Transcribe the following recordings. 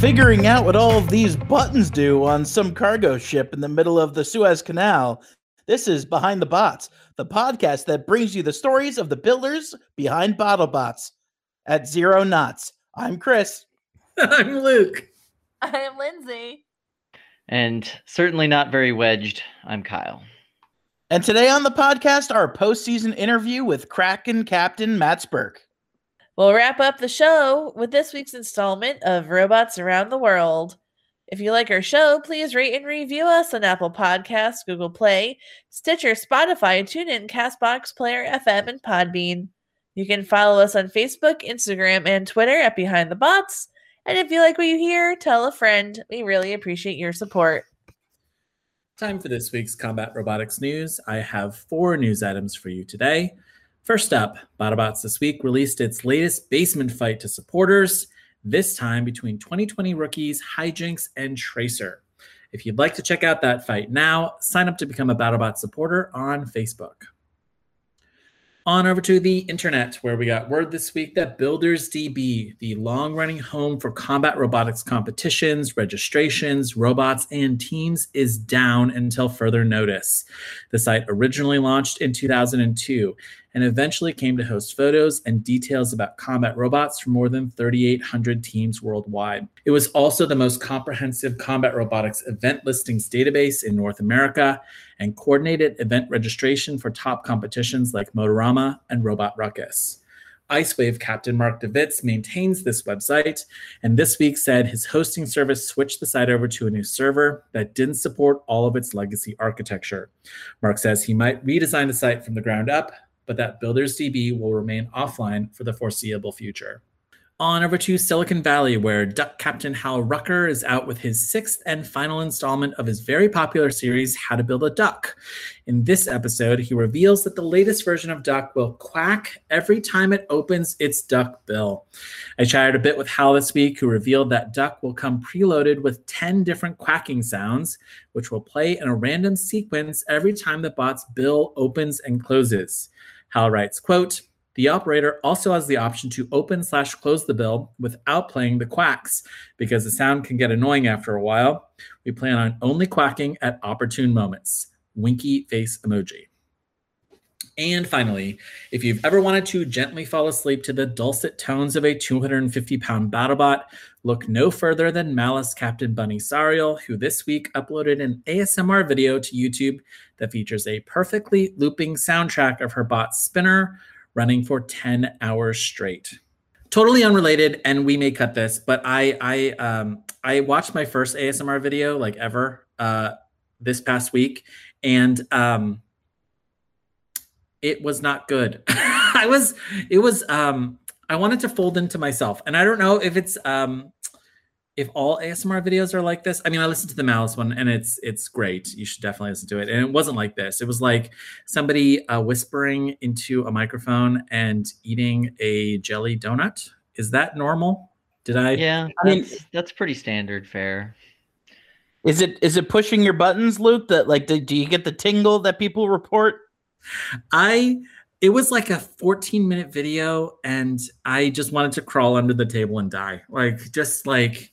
Figuring out what all of these buttons do on some cargo ship in the middle of the Suez Canal. This is Behind the Bots, the podcast that brings you the stories of the builders behind BattleBots At zero knots, I'm Chris. I'm Luke. I'm Lindsay. And certainly not very wedged. I'm Kyle. And today on the podcast, our postseason interview with Kraken Captain Matt Spurk. We'll wrap up the show with this week's installment of Robots Around the World. If you like our show, please rate and review us on Apple Podcasts, Google Play, Stitcher, Spotify, TuneIn, Castbox, Player FM, and Podbean. You can follow us on Facebook, Instagram, and Twitter at Behind the Bots. And if you like what you hear, tell a friend. We really appreciate your support. Time for this week's Combat Robotics News. I have four news items for you today. First up, BattleBots this week released its latest basement fight to supporters, this time between 2020 rookies Hijinks and Tracer. If you'd like to check out that fight now, sign up to become a BattleBot supporter on Facebook. On over to the internet, where we got word this week that Builders DB, the long running home for combat robotics competitions, registrations, robots, and teams, is down until further notice. The site originally launched in 2002 and eventually came to host photos and details about combat robots for more than 3,800 teams worldwide. It was also the most comprehensive combat robotics event listings database in North America and coordinated event registration for top competitions like Motorama and Robot Ruckus. Icewave captain Marc DeVidts maintains this website, and this week said his hosting service switched the site over to a new server that didn't support all of its legacy architecture. Mark says he might redesign the site from the ground up, but that Builders DB will remain offline for the foreseeable future. On over to Silicon Valley, where Duck Captain Hal Rucker is out with his sixth and final installment of his very popular series, How to Build a Duck. In this episode, he reveals that the latest version of Duck will quack every time it opens its duck bill. I chatted a bit with Hal this week, who revealed that Duck will come preloaded with 10 different quacking sounds, which will play in a random sequence every time the bot's bill opens and closes. Hal writes, quote, the operator also has the option to open slash close the bill without playing the quacks because the sound can get annoying after a while. We plan on only quacking at opportune moments. Winky face emoji. And finally, if you've ever wanted to gently fall asleep to the dulcet tones of a 250 pound BattleBot, look no further than Malice Captain Bunny Sariel, who this week uploaded an ASMR video to YouTube that features a perfectly looping soundtrack of her bot Spinner running for 10 hours straight. Totally unrelated, and we may cut this, but I I um I watched my first ASMR video like ever uh this past week, and um it was not good. I was it was um I wanted to fold into myself, and I don't know if it's um if all ASMR videos are like this, I mean, I listened to the Malice one and it's it's great. You should definitely listen to it. And it wasn't like this. It was like somebody uh, whispering into a microphone and eating a jelly donut. Is that normal? Did I? Yeah, I mean- that's, that's pretty standard fare. Is it is it pushing your buttons, Luke? That like, do, do you get the tingle that people report? I it was like a 14 minute video and I just wanted to crawl under the table and die. Like just like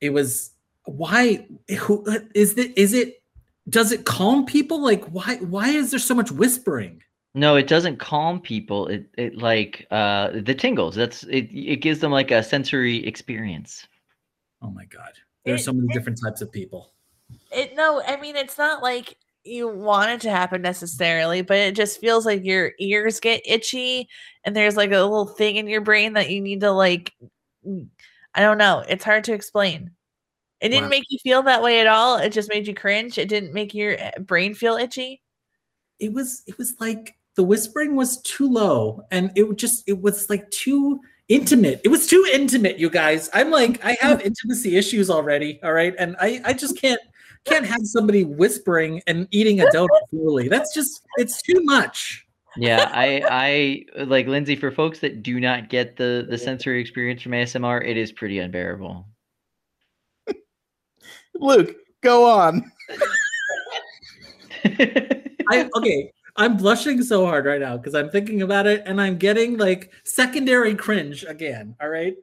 it was why who is it is it does it calm people like why why is there so much whispering No, it doesn't calm people. It it like uh the tingles. That's it. It gives them like a sensory experience. oh my god there's so many it- different types of people It no, I mean it's not like you want it to happen necessarily, but it just feels like your ears get itchy and there's like a little thing in your brain that you need to like I don't know. It's hard to explain. It didn't Wow. make you feel that way at all. It just made you cringe. It didn't make your eh, brain feel itchy. It was it was like the whispering was too low and it just it was like too intimate. It was too intimate, you guys. I'm like I have intimacy issues already, all right? And I I just can't can't have somebody whispering and eating a donut slowly. That's just it's too much. Yeah, I I uh, like Lindsay for folks that do not get the the sensory experience from ASMR, it is pretty unbearable. Luke, go on. I okay. I'm blushing so hard right now because I'm thinking about it and I'm getting like secondary cringe again. All right.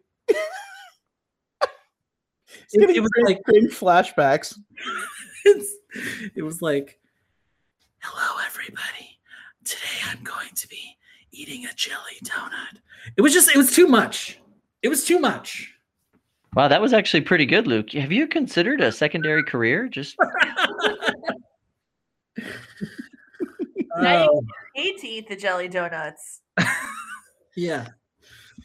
It- it was cringe- like- cringe flashbacks. It was like, hello, everybody. Today I'm going to be eating a jelly donut. It was just, it was too much. It was too much. wow, that was actually pretty good, Luke. Have you considered a secondary career? Just Now you Oh, hate to eat the jelly donuts. yeah.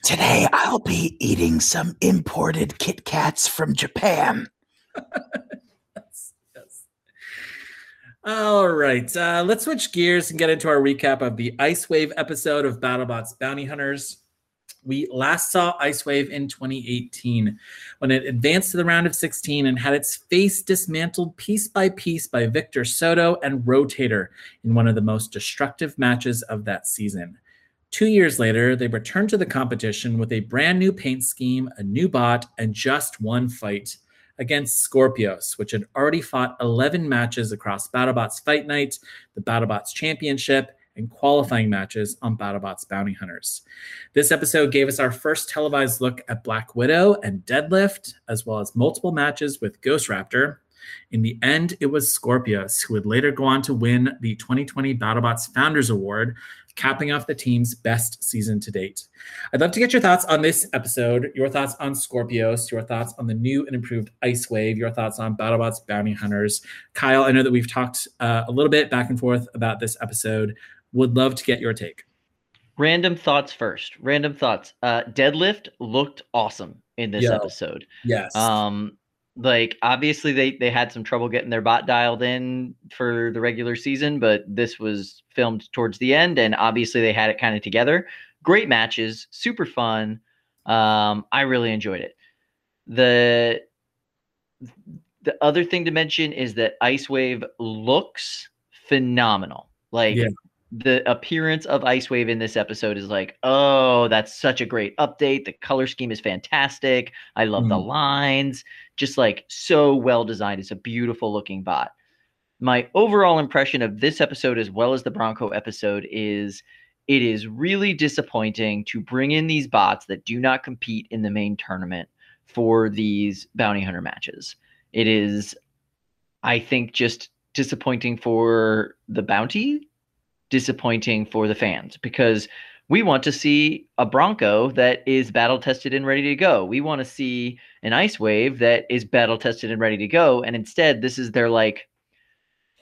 Today I'll be eating some imported Kit Kats from Japan. All right. Uh, let's switch gears and get into our recap of the Ice Wave episode of BattleBots Bounty Hunters. We last saw Ice Wave in 2018 when it advanced to the round of 16 and had its face dismantled piece by piece by Victor Soto and Rotator in one of the most destructive matches of that season. Two years later, they returned to the competition with a brand new paint scheme, a new bot, and just one fight against Scorpios, which had already fought 11 matches across BattleBots Fight Night, the BattleBots Championship, and qualifying matches on BattleBots Bounty Hunters. This episode gave us our first televised look at Black Widow and Deadlift, as well as multiple matches with Ghost Raptor. In the end, it was Scorpios who would later go on to win the 2020 BattleBots Founders Award, capping off the team's best season to date. I'd love to get your thoughts on this episode, your thoughts on Scorpios, your thoughts on the new and improved Ice Wave, your thoughts on BattleBots Bounty Hunters. Kyle, I know that we've talked uh, a little bit back and forth about this episode. Would love to get your take. random thoughts first. Random thoughts. Uh Deadlift looked awesome in this Yeah. episode. Yes. Um, like obviously they they had some trouble getting their bot dialed in for the regular season, but this was filmed towards the end, and obviously they had it kind of together. Great matches, super fun. Um, I really enjoyed it. The the other thing to mention is that Ice Wave looks phenomenal. Like Yeah. The appearance of Ice Wave in this episode is like, oh, that's such a great update. The color scheme is fantastic. I love the Mhm. lines. Just like so well designed. It's a beautiful looking bot. My overall impression of this episode, as well as the Bronco episode, is it is really disappointing to bring in these bots that do not compete in the main tournament for these bounty hunter matches. It is, I think, just disappointing for the bounty, disappointing for the fans because we want to see a Bronco that is battle tested and ready to go. We want to see an Ice Wave that is battle tested and ready to go. And instead, this is their like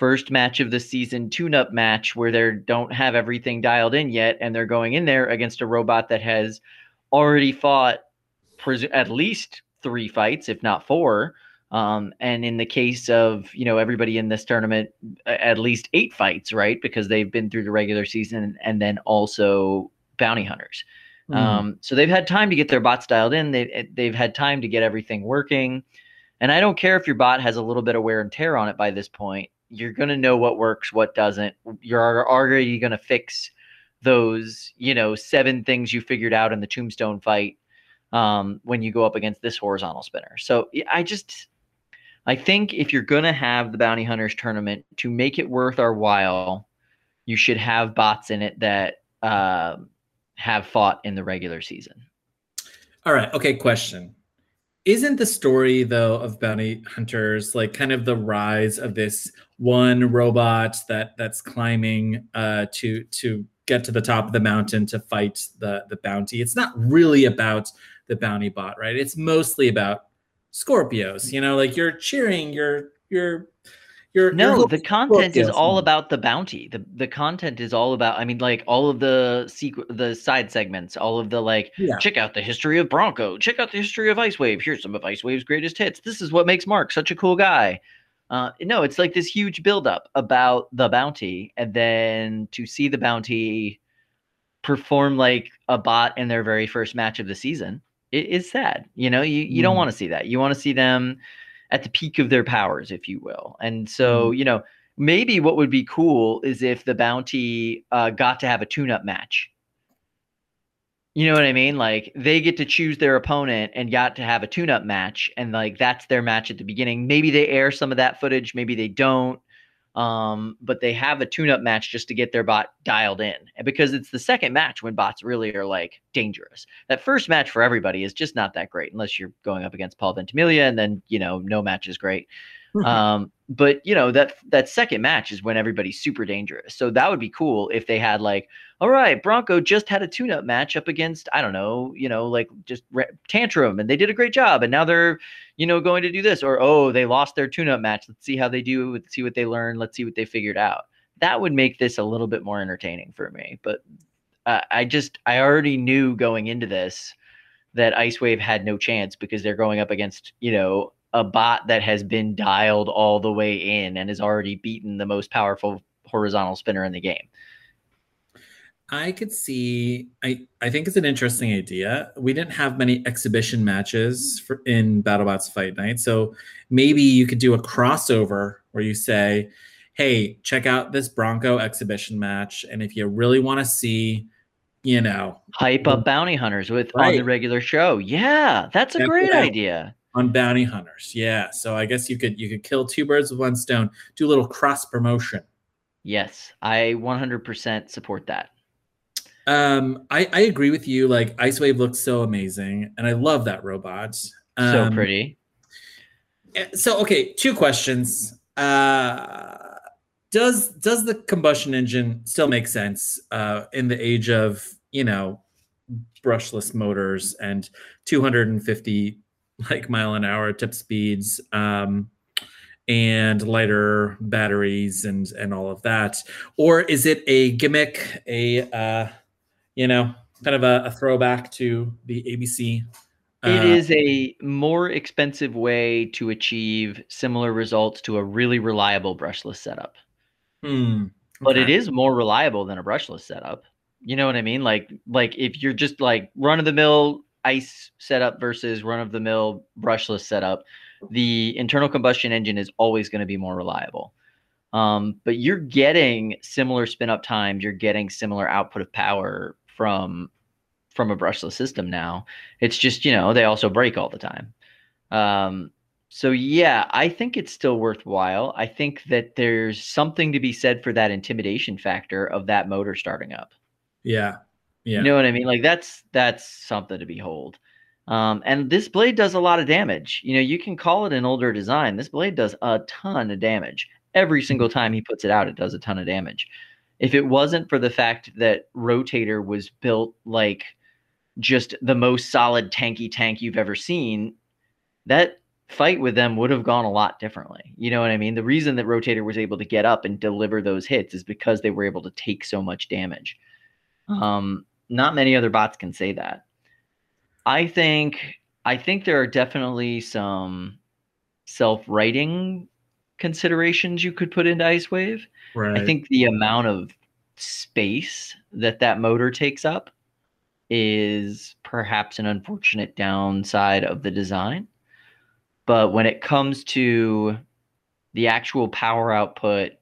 first match of the season tune up match where they don't have everything dialed in yet. And they're going in there against a robot that has already fought presu- at least three fights, if not four. Um, and in the case of you know everybody in this tournament, at least eight fights, right? Because they've been through the regular season and then also bounty hunters. Mm. Um, so they've had time to get their bots dialed in. They they've had time to get everything working. And I don't care if your bot has a little bit of wear and tear on it by this point. You're gonna know what works, what doesn't. You're already gonna fix those, you know, seven things you figured out in the tombstone fight um, when you go up against this horizontal spinner. So I just I think if you're gonna have the bounty hunters tournament to make it worth our while, you should have bots in it that um have fought in the regular season. All right. Okay. Question. Isn't the story though of bounty hunters like kind of the rise of this one robot that that's climbing uh, to to get to the top of the mountain to fight the the bounty? It's not really about the bounty bot, right? It's mostly about Scorpios. You know, like you're cheering, you're you're You're No, you're the content is all about the bounty. The the content is all about I mean like all of the sequ- the side segments, all of the like Yeah. check out the history of Bronco, check out the history of Ice Wave. Here's some of Ice Wave's greatest hits. This is what makes Mark such a cool guy. Uh, no, it's like this huge buildup about the bounty, and then to see the bounty perform like a bot in their very first match of the season, it is sad. You know, you you don't Mm. want to see that. You want to see them at the peak of their powers, if you will. And so, you know, maybe what would be cool is if the bounty uh, got to have a tune-up match. You know what I mean? Like they get to choose their opponent and got to have a tune-up match, and like that's their match at the beginning. Maybe they air some of that footage, maybe they don't. Um, but they have a tune-up match just to get their bot dialed in. And because it's the second match when bots really are like dangerous. That first match for everybody is just not that great unless you're going up against Paul Ventimiglia, and then you know, no match is great. Um, but you know that that second match is when everybody's super dangerous. So that would be cool if they had like, all right, Bronco just had a tune-up match up against I don't know, you know, like just ra- Tantrum, and they did a great job, and now they're you know going to do this, or oh, they lost their tune-up match. Let's see how they do. Let's see what they learn. Let's see what they figured out. That would make this a little bit more entertaining for me. But uh, I just I already knew going into this that Ice Wave had no chance because they're going up against, you know, a bot that has been dialed all the way in and has already beaten the most powerful horizontal spinner in the game. I could see. I I think it's an interesting idea. We didn't have many exhibition matches for in BattleBots Fight Night, so maybe you could do a crossover where you say, "Hey, check out this Bronco exhibition match, and if you really want to see, you know, Hype up bounty hunters with on the regular show. Yeah, that's a Check great idea. On bounty hunters, yeah." So I guess you could you could kill two birds with one stone. Do a little cross promotion. Yes, I 100% support that. Um, I I agree with you. Like Ice Wave looks so amazing, and I love that robot. So Um, pretty. Uh, so okay two questions uh does does the combustion engine still make sense uh in the age of you know brushless motors and 250 like mile an hour tip speeds um and lighter batteries and and all of that or is it a gimmick a uh you know kind of a, a throwback to the abc It uh, is a more expensive way to achieve similar results to a really reliable brushless setup. hmm, but it is more reliable than a brushless setup. You know what I mean? Like like if you're just like run of the mill ice setup versus run of the mill brushless setup, the internal combustion engine is always going to be more reliable. Um, but you're getting similar spin up times, you're getting similar output of power from from a brushless system now. It's just, you know, they also break all the time. Um, so yeah, I think it's still worthwhile. I think that there's something to be said for that intimidation factor of that motor starting up. Yeah. Yeah. You know what I mean? Like that's that's something to behold. Um, and this blade does a lot of damage. You know, you can call it an older design. This blade does a ton of damage. Every single time he puts it out, it does a ton of damage. If it wasn't for the fact that Rotator was built like just the most solid tanky tank you've ever seen, that fight with them would have gone a lot differently. You know what I mean? The reason that Rotator was able to get up and deliver those hits is because they were able to take so much damage. Um, not many other bots can say that. I think I think there are definitely some self-righting considerations you could put into Ice Wave. Right. I think the amount of space that that motor takes up is perhaps an unfortunate downside of the design. But when it comes to the actual power output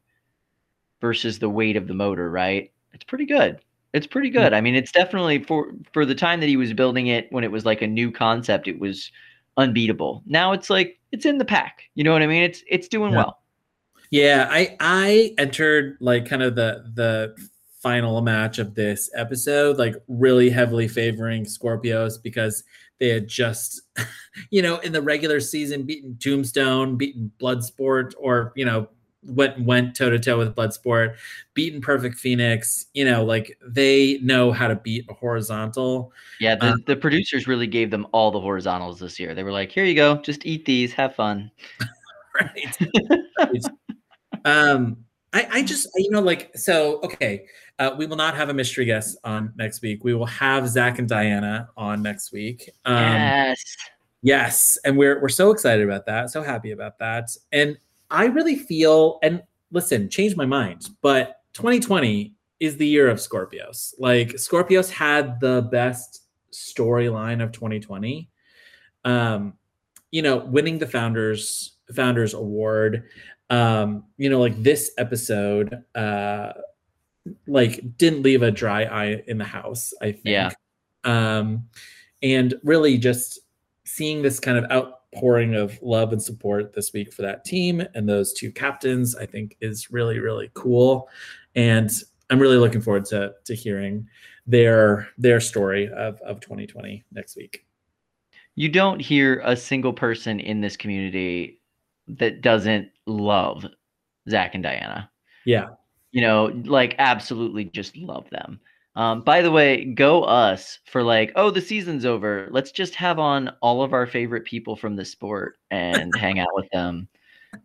versus the weight of the motor, right? It's pretty good. It's pretty mm. good. I mean, it's definitely for for the time that he was building it when it was like a new concept, it was unbeatable. Now it's like it's in the pack. You know what I mean? It's it's doing Yeah. well. Yeah, I I entered like kind of the the final match of this episode like really heavily favoring Scorpios because they had just you know in the regular season beaten Tombstone, beaten Bloodsport or you know went went toe to toe with Bloodsport, beaten Perfect Phoenix, you know, like they know how to beat a horizontal. Yeah, the, Uh, the producers really gave them all the horizontals this year. They were like, "Here you go, just eat these, have fun." Right. Um, I, I just you know like so okay. Uh, we will not have a mystery guest on next week. We will have Zach and Diana on next week. Um, yes. Yes, and we're we're so excited about that. So happy about that. And I really feel and listen, change my mind, but 2020 is the year of Scorpios. Like Scorpios had the best storyline of 2020. Um, you know, winning the founders founders award. Um, you know, like this episode, uh, like didn't leave a dry eye in the house. I think. Yeah. Um, and really just seeing this kind of outpouring of love and support this week for that team and those two captains, I think is really really cool. And I'm really looking forward to to hearing their their story of of 2020 next week. You don't hear a single person in this community that doesn't love Zach and Diana. Yeah. You know, like absolutely just love them. Um, by the way, go us for like, oh, the season's over. Let's just have on all of our favorite people from the sport and hang out with them.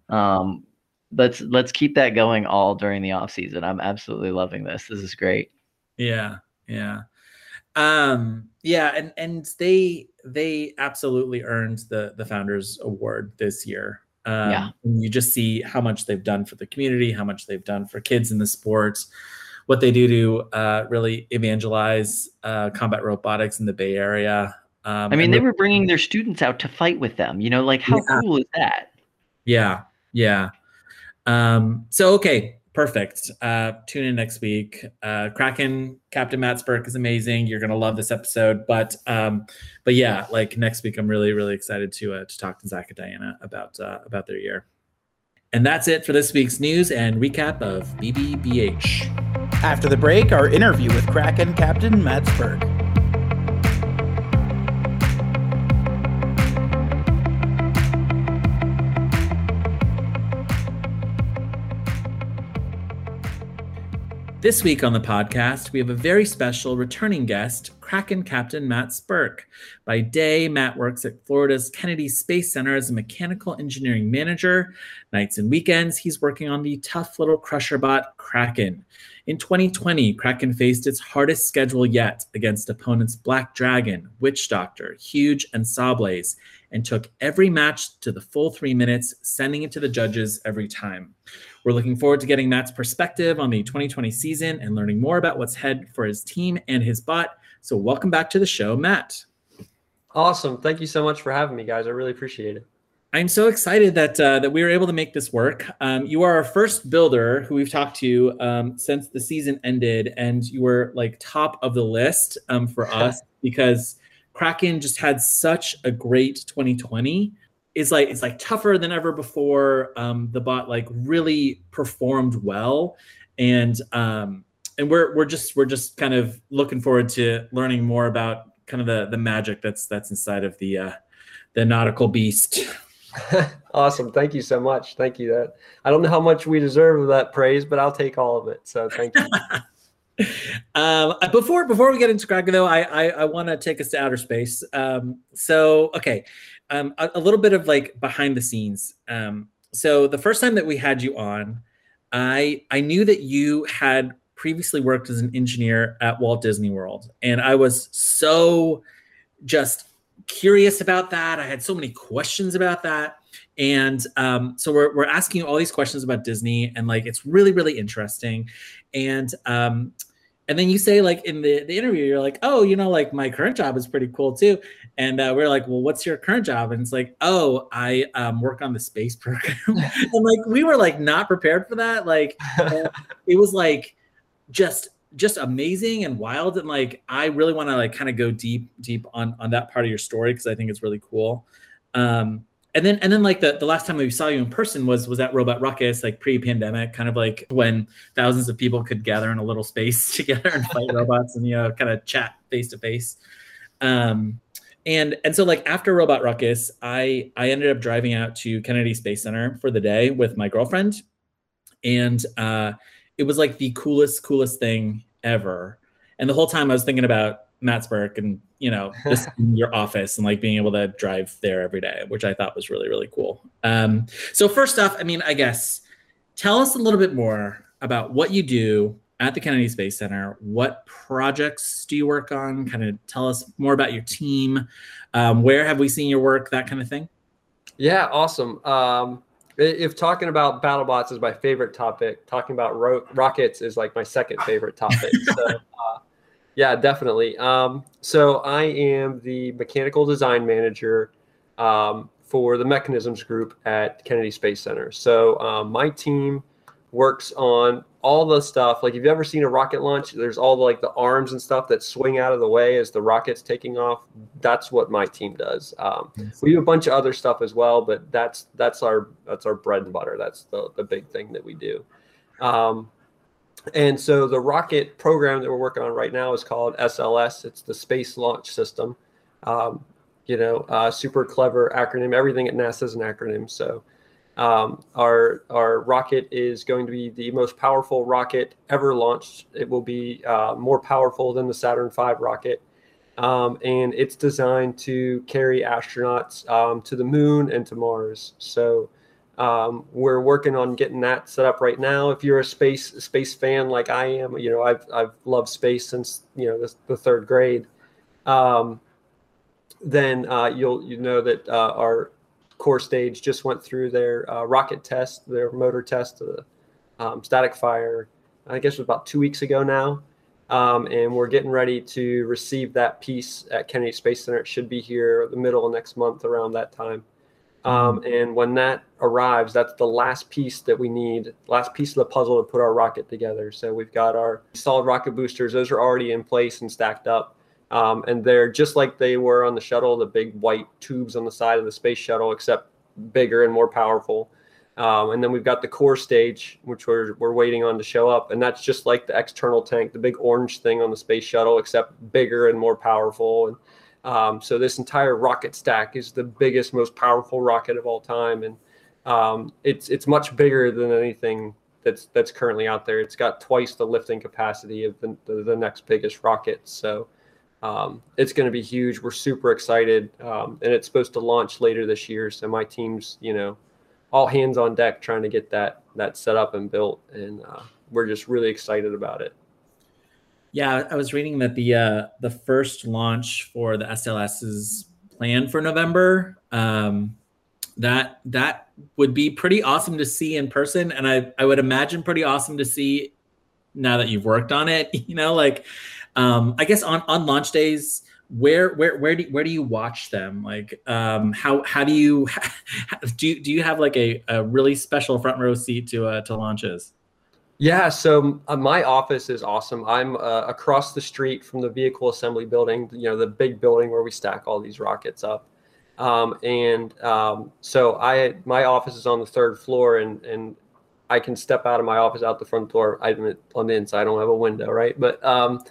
Um, let's let's keep that going all during the off season. I'm absolutely loving this. This is great. Yeah, yeah, um, yeah, and and they they absolutely earned the the founders award this year. Um, Yeah. you just see how much they've done for the community, how much they've done for kids in the sport, what they do to uh, really evangelize uh, combat robotics in the Bay Area. Um, I mean, they were bringing their students out to fight with them. You know, like how Yeah. cool is that? Yeah, yeah. Um, so okay, perfect. Uh, tune in next week. Uh, Kraken Captain Matt Spurk is amazing. You're gonna love this episode. But um, but yeah, like next week, I'm really really excited to uh, to talk to Zach and Diana about uh, about their year. And that's it for this week's news and recap of BBBH. After the break, our interview with Kraken Captain Matt Spurk. This week on the podcast, we have a very special returning guest, Kraken Captain Matt Spurk. By day, Matt works at Florida's Kennedy Space Center as a mechanical engineering manager. Nights and weekends, he's working on the tough little crusher bot, Kraken. In 2020, Kraken faced its hardest schedule yet against opponents Black Dragon, Witch Doctor, Huge, and Sawblaze, and took every match to the full three minutes, sending it to the judges every time. We're looking forward to getting Matt's perspective on the 2020 season and learning more about what's ahead for his team and his bot. So, welcome back to the show, Matt. Awesome. Thank you so much for having me, guys. I really appreciate it. I'm so excited that uh, that we were able to make this work. Um, you are our first builder who we've talked to um, since the season ended, and you were like top of the list um, for us because Kraken just had such a great 2020. It's like it's like tougher than ever before. Um, the bot like really performed well, and um, and we're we're just we're just kind of looking forward to learning more about kind of the the magic that's that's inside of the uh, the nautical beast. awesome. Thank you so much. Thank you. That I don't know how much we deserve of that praise, but I'll take all of it. So thank you. um, before before we get into Kraken, though, I I, I want to take us to outer space. Um, so okay, um, a, a little bit of like behind the scenes. Um, so the first time that we had you on, I I knew that you had previously worked as an engineer at Walt Disney World, and I was so just curious about that. I had so many questions about that. And um, so we're, we're asking you all these questions about Disney, and like it's really, really interesting. And um, and then you say like in the, the interview, you're like, oh, you know, like my current job is pretty cool too. And uh, we're like, well, what's your current job? And it's like, oh, I um, work on the space program. and like we were like not prepared for that. Like uh, it was like just just amazing and wild. And like i really want to like kind of go deep deep on on that part of your story because i think it's really cool. Um and then and then like the, the last time we saw you in person was was at robot ruckus like pre-pandemic kind of like when thousands of people could gather in a little space together and fight robots and you know kind of chat face to face um and and so like after robot ruckus i i ended up driving out to kennedy space center for the day with my girlfriend. And uh it was like the coolest, coolest thing ever. And the whole time I was thinking about Matt Spurk and, you know, just in your office and like being able to drive there every day, which I thought was really, really cool. Um, so first off, I mean, I guess tell us a little bit more about what you do at the Kennedy Space Center. What projects do you work on? Kind of tell us more about your team. Um, where have we seen your work? That kind of thing. Yeah, awesome. Um, if talking about BattleBots is my favorite topic, talking about ro- rockets is like my second favorite topic. so, uh, yeah, definitely. Um, so I am the mechanical design manager um, for the mechanisms group at Kennedy Space Center. So um, my team works on all the stuff. Like, if you've ever seen a rocket launch, there's all the, like the arms and stuff that swing out of the way as the rocket's taking off. That's what my team does. Um, we do a bunch of other stuff as well, but that's that's our that's our bread and butter. That's the the big thing that we do. Um, and so the rocket program that we're working on right now is called SLS. It's the Space Launch System. Um, you know, uh, super clever acronym. Everything at NASA is an acronym. So um, our our rocket is going to be the most powerful rocket ever launched. It will be uh, more powerful than the Saturn V rocket, um, and it's designed to carry astronauts um, to the moon and to Mars. So um, we're working on getting that set up right now. If you're a space space fan like I am, you know I've I've loved space since you know the, the third grade. Um, then uh, you'll you know that uh, our core stage just went through their uh, rocket test, their motor test, the um, static fire. I guess it was about two weeks ago now, um, and we're getting ready to receive that piece at Kennedy Space Center. It should be here the middle of next month around that time. Um, and when that arrives, that's the last piece that we need, last piece of the puzzle to put our rocket together. So we've got our solid rocket boosters; those are already in place and stacked up. Um, and they're just like they were on the shuttle, the big white tubes on the side of the space shuttle, except bigger and more powerful. Um, and then we've got the core stage, which we're, we're waiting on to show up. And that's just like the external tank, the big orange thing on the space shuttle, except bigger and more powerful. And um, so this entire rocket stack is the biggest, most powerful rocket of all time. And um, it's, it's much bigger than anything that's, that's currently out there. It's got twice the lifting capacity of the, the, the next biggest rocket. So um, it's going to be huge. We're super excited, um, and it's supposed to launch later this year. So my team's, you know, all hands on deck trying to get that that set up and built, and uh, we're just really excited about it. Yeah, I was reading that the uh, the first launch for the SLS is planned for November. Um, that that would be pretty awesome to see in person, and I I would imagine pretty awesome to see now that you've worked on it. You know, like um, I guess on on launch days, where where where do where do you watch them? Like, um, how how do you do? Do you have like a, a really special front row seat to uh, to launches? Yeah, so uh, my office is awesome. I'm uh, across the street from the vehicle assembly building. You know, the big building where we stack all these rockets up. Um, and um, so I my office is on the third floor, and and I can step out of my office out the front door. I'm on the inside. I don't have a window, right? But um,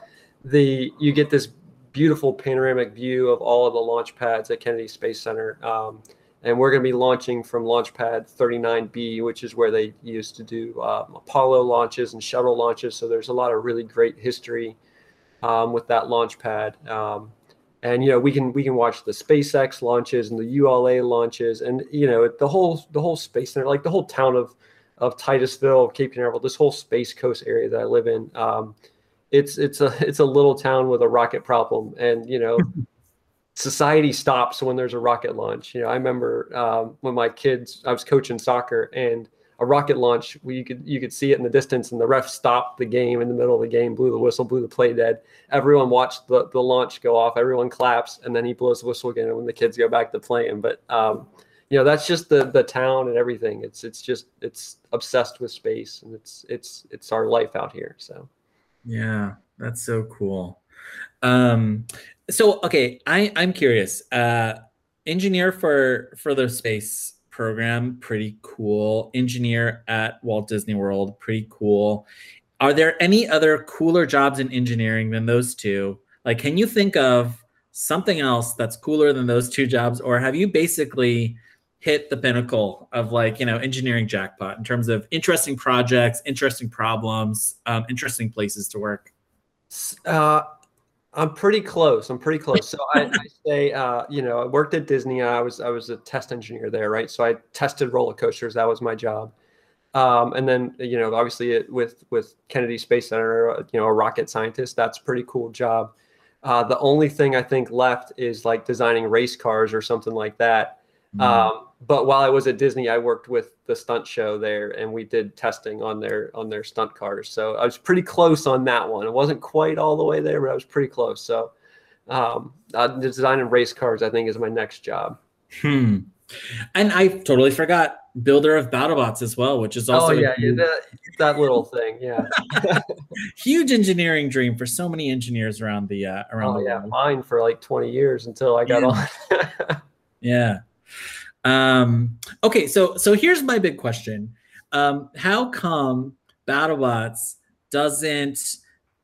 the you get this beautiful panoramic view of all of the launch pads at Kennedy Space Center. Um, and we're going to be launching from launch pad 39B, which is where they used to do um, Apollo launches and shuttle launches. So there's a lot of really great history um, with that launch pad. Um, and you know we can we can watch the SpaceX launches and the ULA launches, and you know the whole the whole space center, like the whole town of of Titusville, Cape Canaveral, this whole Space Coast area that I live in. It's it's a it's a little town with a rocket problem, and you know, society stops when there's a rocket launch. You know, I remember um, when my kids, I was coaching soccer, and a rocket launch, we you could you could see it in the distance, and the ref stopped the game in the middle of the game, blew the whistle, blew the play dead. Everyone watched the, the launch go off, everyone claps, and then he blows the whistle again, when the kids go back to playing. But um, you know, that's just the the town and everything. It's it's just it's obsessed with space, and it's it's it's our life out here. So. Yeah, that's so cool. Um, so okay, I I'm curious. Uh, engineer for for the space program, pretty cool. Engineer at Walt Disney World, pretty cool. Are there any other cooler jobs in engineering than those two? Like, can you think of something else that's cooler than those two jobs, or have you basically hit the pinnacle of like you know engineering jackpot in terms of interesting projects interesting problems um, interesting places to work uh, i'm pretty close i'm pretty close so i, I say uh, you know i worked at disney i was i was a test engineer there right so i tested roller coasters that was my job Um, and then you know, obviously, it, with with Kennedy Space Center, uh, you know, a rocket scientist, that's a pretty cool job. Uh, the only thing I think left is like designing race cars or something like that. Mm. Um, but while I was at Disney, I worked with the stunt show there, and we did testing on their on their stunt cars. So I was pretty close on that one. It wasn't quite all the way there, but I was pretty close. So um, uh, designing race cars, I think, is my next job. Hmm. And I totally forgot builder of BattleBots as well, which is also oh yeah, yeah that, that little thing, yeah. huge engineering dream for so many engineers around the uh, around oh, the yeah, world. mine for like twenty years until I got yeah. on. yeah. Um, okay, so so here's my big question: um, How come BattleBots doesn't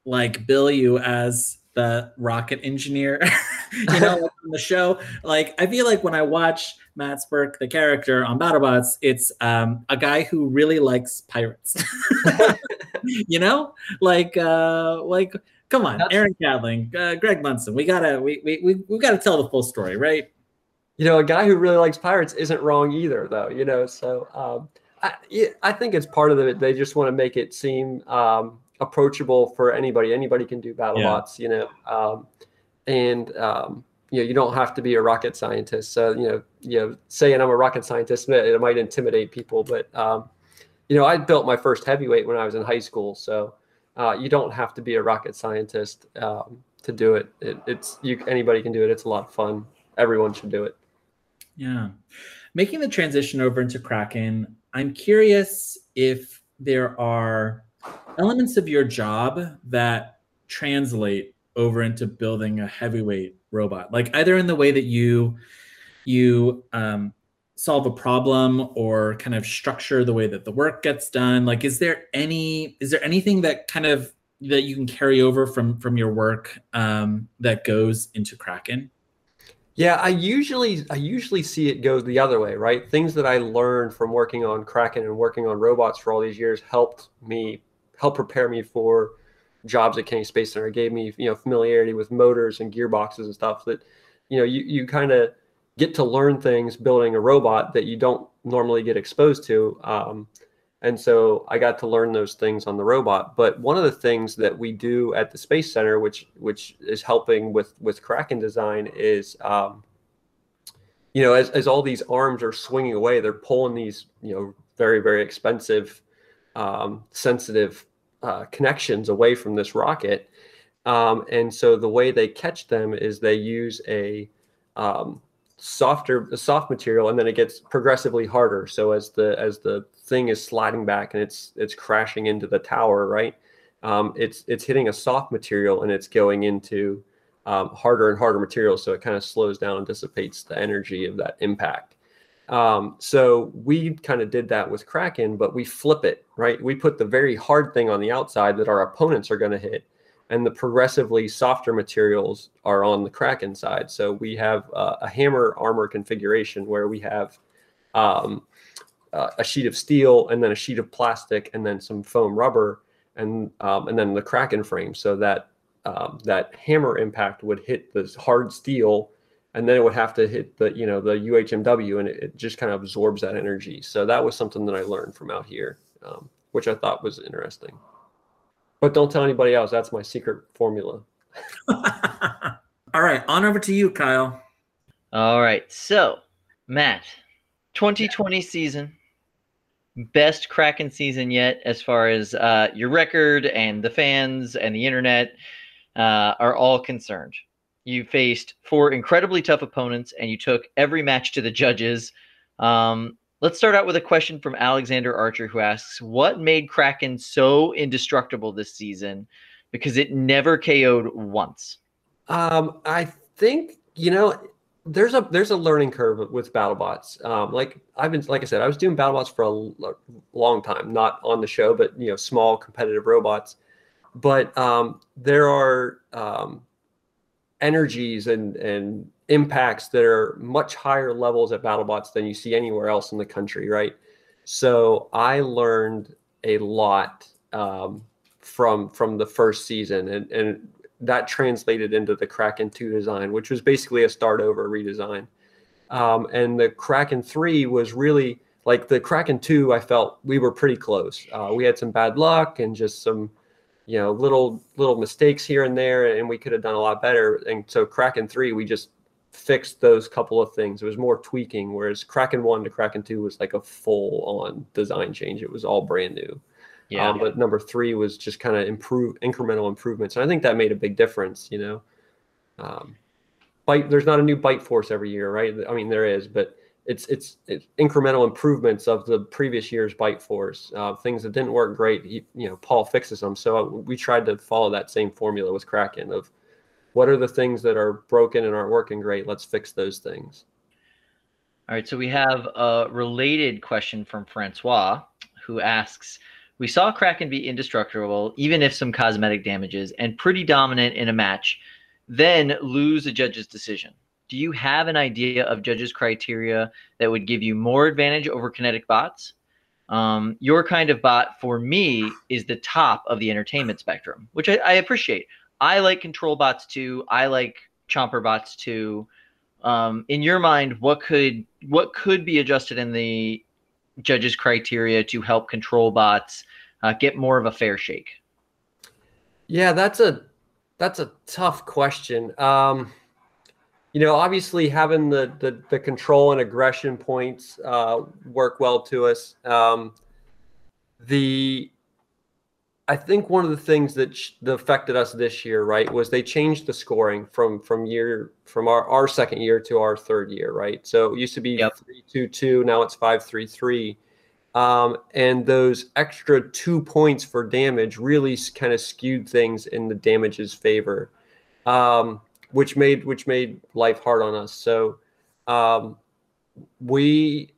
like bill you as the rocket engineer? you know, like on the show. Like I feel like when I watch Matt Spurk, the character on BattleBots, it's um, a guy who really likes pirates. you know, like uh, like come on, Aaron Cadling, uh, Greg Munson. We gotta we we we we gotta tell the full story, right? You know, a guy who really likes pirates isn't wrong either, though. You know, so um, I I think it's part of it. They just want to make it seem um, approachable for anybody. Anybody can do BattleBots. Yeah. You know. Um, and um, you know you don't have to be a rocket scientist. So you know you know saying I'm a rocket scientist it might intimidate people, but um, you know I built my first heavyweight when I was in high school, so uh, you don't have to be a rocket scientist um, to do it. it. It's you anybody can do it. It's a lot of fun. Everyone should do it. Yeah, making the transition over into Kraken. I'm curious if there are elements of your job that translate over into building a heavyweight robot like either in the way that you you um, solve a problem or kind of structure the way that the work gets done like is there any is there anything that kind of that you can carry over from from your work um, that goes into kraken yeah i usually i usually see it go the other way right things that i learned from working on kraken and working on robots for all these years helped me help prepare me for jobs at Kennedy Space Center. It gave me, you know, familiarity with motors and gearboxes and stuff that, you know, you, you kind of get to learn things building a robot that you don't normally get exposed to. Um, and so I got to learn those things on the robot. But one of the things that we do at the Space Center, which which is helping with with Kraken design, is um, you know, as, as all these arms are swinging away, they're pulling these, you know, very, very expensive, um, sensitive uh, connections away from this rocket. Um, and so the way they catch them is they use a um, softer, soft material, and then it gets progressively harder. So as the as the thing is sliding back and it's it's crashing into the tower, right? Um, it's it's hitting a soft material and it's going into um, harder and harder material. So it kind of slows down and dissipates the energy of that impact. Um, so we kind of did that with Kraken, but we flip it, right? We put the very hard thing on the outside that our opponents are going to hit, and the progressively softer materials are on the Kraken side. So we have uh, a hammer armor configuration where we have um, uh, a sheet of steel and then a sheet of plastic and then some foam rubber and um, and then the Kraken frame, so that um, that hammer impact would hit the hard steel and then it would have to hit the you know the UHMW, and it, it just kind of absorbs that energy. So that was something that I learned from out here, um, which I thought was interesting. But don't tell anybody else. That's my secret formula. All right, on over to you, Kyle. All right, so Matt, 2020 yeah. season, best Kraken season yet, as far as uh, your record and the fans and the internet uh, are all concerned. You faced four incredibly tough opponents, and you took every match to the judges. Um, let's start out with a question from Alexander Archer, who asks, "What made Kraken so indestructible this season? Because it never KO'd once." Um, I think you know there's a there's a learning curve with BattleBots. Um, like I've been like I said, I was doing BattleBots for a long time, not on the show, but you know, small competitive robots. But um, there are um, energies and and impacts that are much higher levels at BattleBots than you see anywhere else in the country, right? So I learned a lot um, from from the first season, and and that translated into the Kraken 2 design, which was basically a start over redesign. Um, and the Kraken 3 was really like the Kraken two, I felt we were pretty close. Uh, we had some bad luck and just some, you know, little little mistakes here and there, and we could have done a lot better. And so Kraken three, we just fixed those couple of things. It was more tweaking, whereas Kraken one to Kraken two was like a full on design change. It was all brand new. Yeah. Um, but number three was just kind of improve incremental improvements, and I think that made a big difference. You know, um, bite. There's not a new bite force every year, right? I mean, there is, but it's it's, it's incremental improvements of the previous year's bite force. Uh, things that didn't work great, he, you know, Paul fixes them. So uh, we tried to follow that same formula with Kraken of what are the things that are broken and aren't working great. Let's fix those things. All right, so we have a related question from Francois who asks We saw Kraken be indestructible, even if some cosmetic damages, and pretty dominant in a match, then lose a judge's decision. Do you have an idea of judges' criteria that would give you more advantage over kinetic bots? Um, your kind of bot, for me, is the top of the entertainment spectrum, which I, I appreciate. I like control bots too. I like chomper bots too. Um, in your mind, what could what could be adjusted in the judges' criteria to help control bots uh, get more of a fair shake? Yeah, that's a that's a tough question. Um, you know, obviously having the the, the control and aggression points uh, work well to us. Um, the I think one of the things that, sh- that affected us this year, right, was they changed the scoring from from year from our, our second year to our third year, right? So it used to be Yep. three two two, now it's five three three, um, and those extra two points for damage really kind of skewed things in the damage's favor, um, which made which made life hard on us. So um, we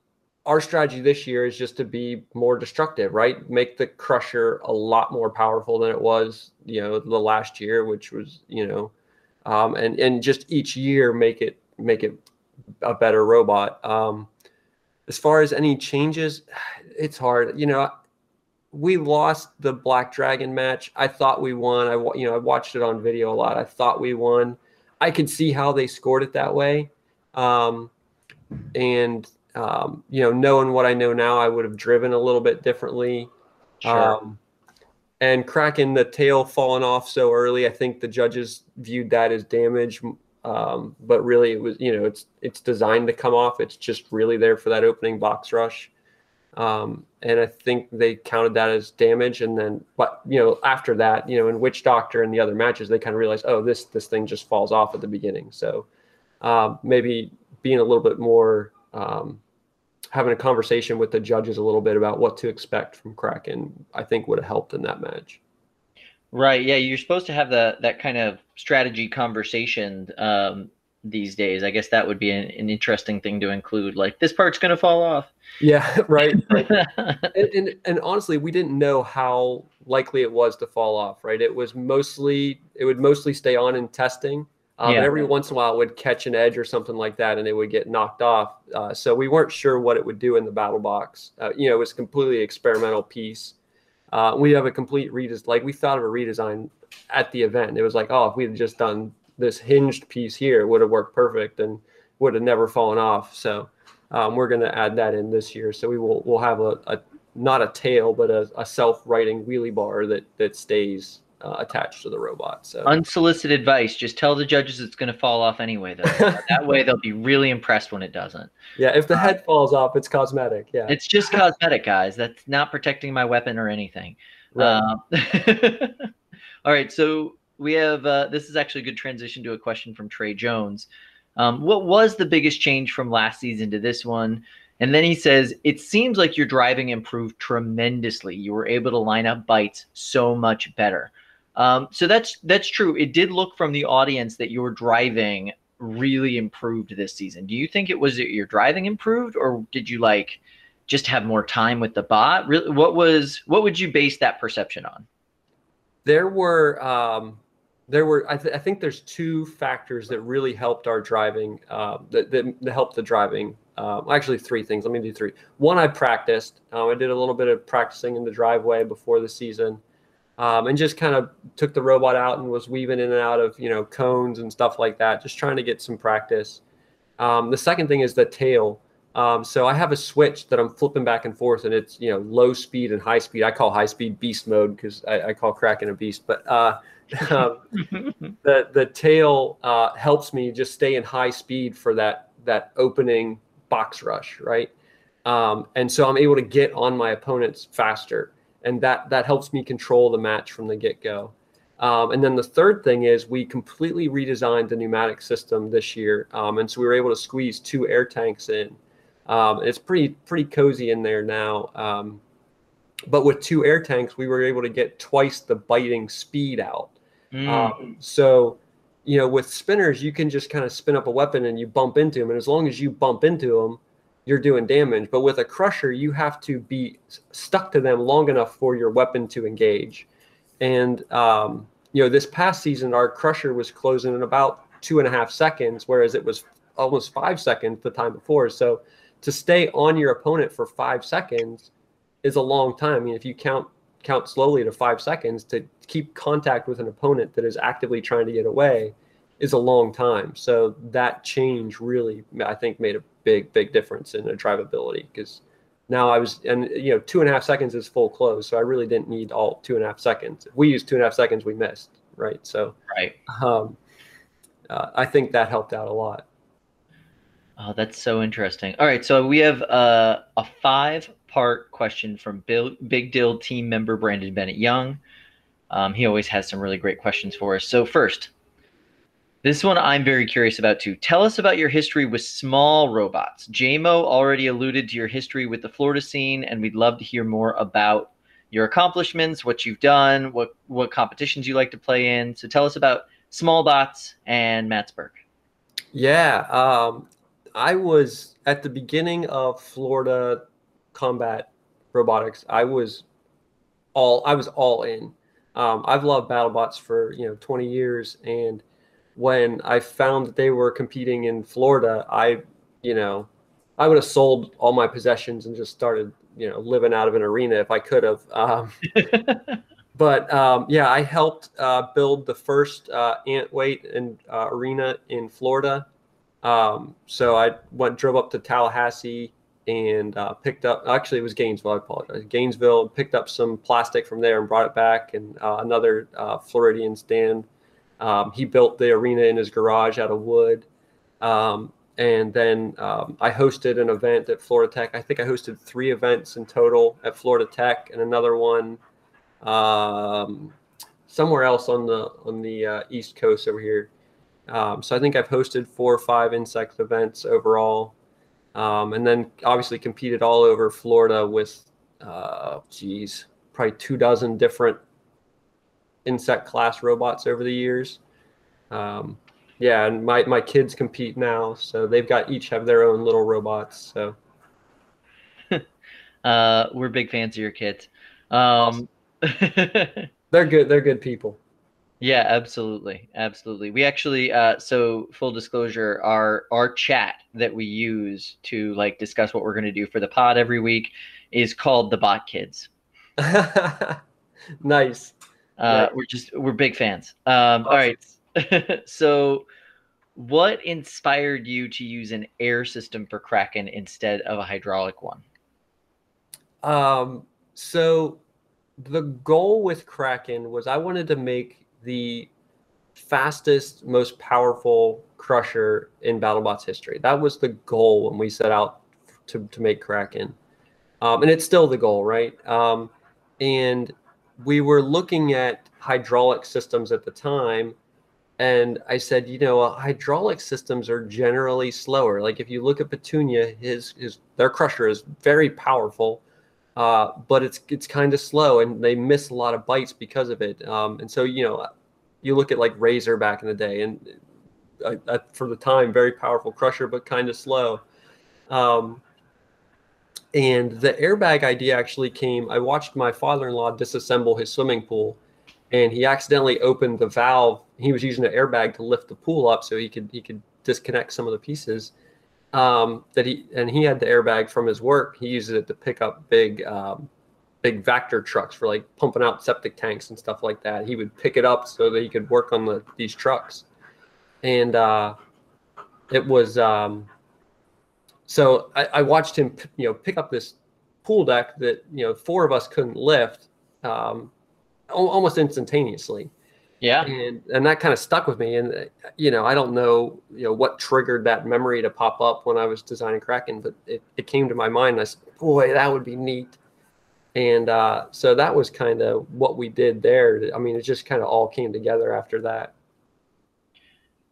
our strategy this year is just to be more destructive, right? Make the crusher a lot more powerful than it was, you know, the last year, which was, you know, um, and and just each year make it make it a better robot. Um, as far as any changes, it's hard. You know, we lost the Black Dragon match. I thought we won. I you know I watched it on video a lot. I thought we won. I could see how they scored it that way, um, and um, you know, knowing what I know now, I would have driven a little bit differently. Sure. Um, and Kraken the tail falling off so early, I think the judges viewed that as damage. Um, but really, it was you know it's it's designed to come off. It's just really there for that opening box rush. Um, and I think they counted that as damage. And then, but you know, after that, you know, in Witch Doctor and the other matches, they kind of realized, oh, this this thing just falls off at the beginning. So um, maybe being a little bit more um, having a conversation with the judges a little bit about what to expect from Kraken, I think would have helped in that match. Right. Yeah, you're supposed to have the that kind of strategy conversation um, these days. I guess that would be an, an interesting thing to include. Like this part's going to fall off. Yeah, right. right. and, and and honestly, we didn't know how likely it was to fall off. Right. It was mostly it would mostly stay on in testing. Um, Yeah. every once in a while, it would catch an edge or something like that, and it would get knocked off. Uh, so we weren't sure what it would do in the battle box. Uh, you know, it was a completely experimental piece. Uh, we have a complete redesign. Like we thought of a redesign at the event. It was like, oh, if we had just done this hinged piece here, it would have worked perfect and would have never fallen off. So um, we're going to add that in this year. So we will we'll have a, a not a tail, but a, a self-righting wheelie bar that that stays uh, attached to the robot. So Unsolicited advice: just tell the judges it's going to fall off anyway. Though that way they'll be really impressed when it doesn't. yeah, if the head falls off, it's cosmetic. Yeah, It's just cosmetic, guys. That's not protecting my weapon or anything. right. Um, all right, so we have uh, this is actually a good transition to a question from Trey Jones. Um, what was the biggest change from last season to this one? And then he says, It seems like your driving improved tremendously. You were able to line up bites so much better. Um, so that's that's true. It did look from the audience that your driving really improved this season. Do you think it was your driving improved, or did you like just have more time with the bot? Really, what was what would you base that perception on? there were um, there were I, th- I think there's two factors that really helped our driving uh, that, that, helped the driving um, actually three things let me do three one i practiced um, i did a little bit of practicing in the driveway before the season um, and just kind of took the robot out and was weaving in and out of you know cones and stuff like that just trying to get some practice um, the second thing is the tail Um, so I have a switch that I'm flipping back and forth, and it's you know low speed and high speed. I call high speed beast mode because I, I, call Kraken a beast. But uh, um, the the tail uh, helps me just stay in high speed for that that opening box rush, right? Um, and so I'm able to get on my opponents faster, and that that helps me control the match from the get go. Um, and then the third thing is we completely redesigned the pneumatic system this year, um, and so we were able to squeeze two air tanks in. Um, it's pretty pretty cozy in there now. Um, but with two air tanks, we were able to get twice the biting speed out. Mm. Um, so, you know, with spinners, you can just kind of spin up a weapon and you bump into them, and as long as you bump into them, you're doing damage. But with a crusher, you have to be stuck to them long enough for your weapon to engage. And um, you know, this past season, our crusher was closing in about two and a half seconds, whereas it was almost five seconds the time before. So to stay on your opponent for five seconds is a long time. I mean, if you count count slowly to five seconds to keep contact with an opponent that is actively trying to get away is a long time. So that change really, I think, made a big, big difference in the drivability because now I was, and you know, two and a half seconds is full close. So I really didn't need all two and a half seconds. If we used two and a half seconds, we missed, right? So, right. Um, uh, I think that helped out a lot. Oh, that's so interesting. All right, so we have uh, a five-part question from Bill, Big Deal team member Brandon Bennett Young. Um, he always has some really great questions for us. So first, this one I'm very curious about too. Tell us about your history with small robots. JMO already alluded to your history with the Florida scene, and we'd love to hear more about your accomplishments, what you've done, what what competitions you like to play in. So tell us about small bots and Matt Spurk. Yeah, um, I was at the beginning of Florida combat robotics. I was all I was all in. Um, I've loved BattleBots for you know 20 years, and when I found that they were competing in Florida, I you know I would have sold all my possessions and just started you know living out of an arena if I could have. Um, but um, yeah, I helped uh, build the first uh, ant weight and uh, arena in Florida. Um, so I went, drove up to Tallahassee and uh, picked up, actually, it was Gainesville, I apologize. Gainesville, picked up some plastic from there and brought it back, and uh, another uh, Floridian stand. Um, he built the arena in his garage out of wood. Um, and then um, I hosted an event at Florida Tech. I think I hosted three events in total at Florida Tech, and another one um, somewhere else on the on the uh, East Coast over here. Um, so I think I've hosted four or five insect events overall, um, and then obviously competed all over Florida with, uh, geez, probably two dozen different insect class robots over the years. Um, yeah, and my my kids compete now, so they've got each have their own little robots. So. uh, we're big fans of your kids. Um, they're good. They're good people. Yeah, absolutely, absolutely. We actually, uh, so full disclosure, our our chat that we use to like discuss what we're going to do for the pod every week is called the Bot Kids. nice. Uh, We're just we're big fans. Um, awesome. All right. so, what inspired you to use an air system for Kraken instead of a hydraulic one? Um. So, the goal with Kraken was I wanted to make the fastest, most powerful crusher in BattleBots history. That was the goal when we set out to, to make Kraken. Um, and it's still the goal, right? Um, and we were looking at hydraulic systems at the time. And I said, you know, uh, hydraulic systems are generally slower. Like if you look at Petunia, his his their crusher is very powerful, uh, but it's it's kind of slow, and they miss a lot of bites because of it. Um, and so you know, you look at like Razor back in the day, and uh, uh, for the time, very powerful crusher, but kind of slow. Um, and the airbag idea actually came. I watched my father-in-law disassemble his swimming pool, and he accidentally opened the valve. He was using an airbag to lift the pool up so he could he could disconnect some of the pieces um, that he and he had the airbag from his work. He uses it to pick up big, um, big vector trucks for like pumping out septic tanks and stuff like that. He would pick it up so that he could work on the these trucks, and uh, it was um, so I, I, watched him, you know, pick up this pool deck that you know four of us couldn't lift um, almost instantaneously. Yeah, and and that kind of stuck with me. And you know, I don't know, you know, what triggered that memory to pop up when I was designing Kraken, but it, it came to my mind. And I said, "Boy, that would be neat." And uh, so that was kind of what we did there. I mean, it just kind of all came together after that.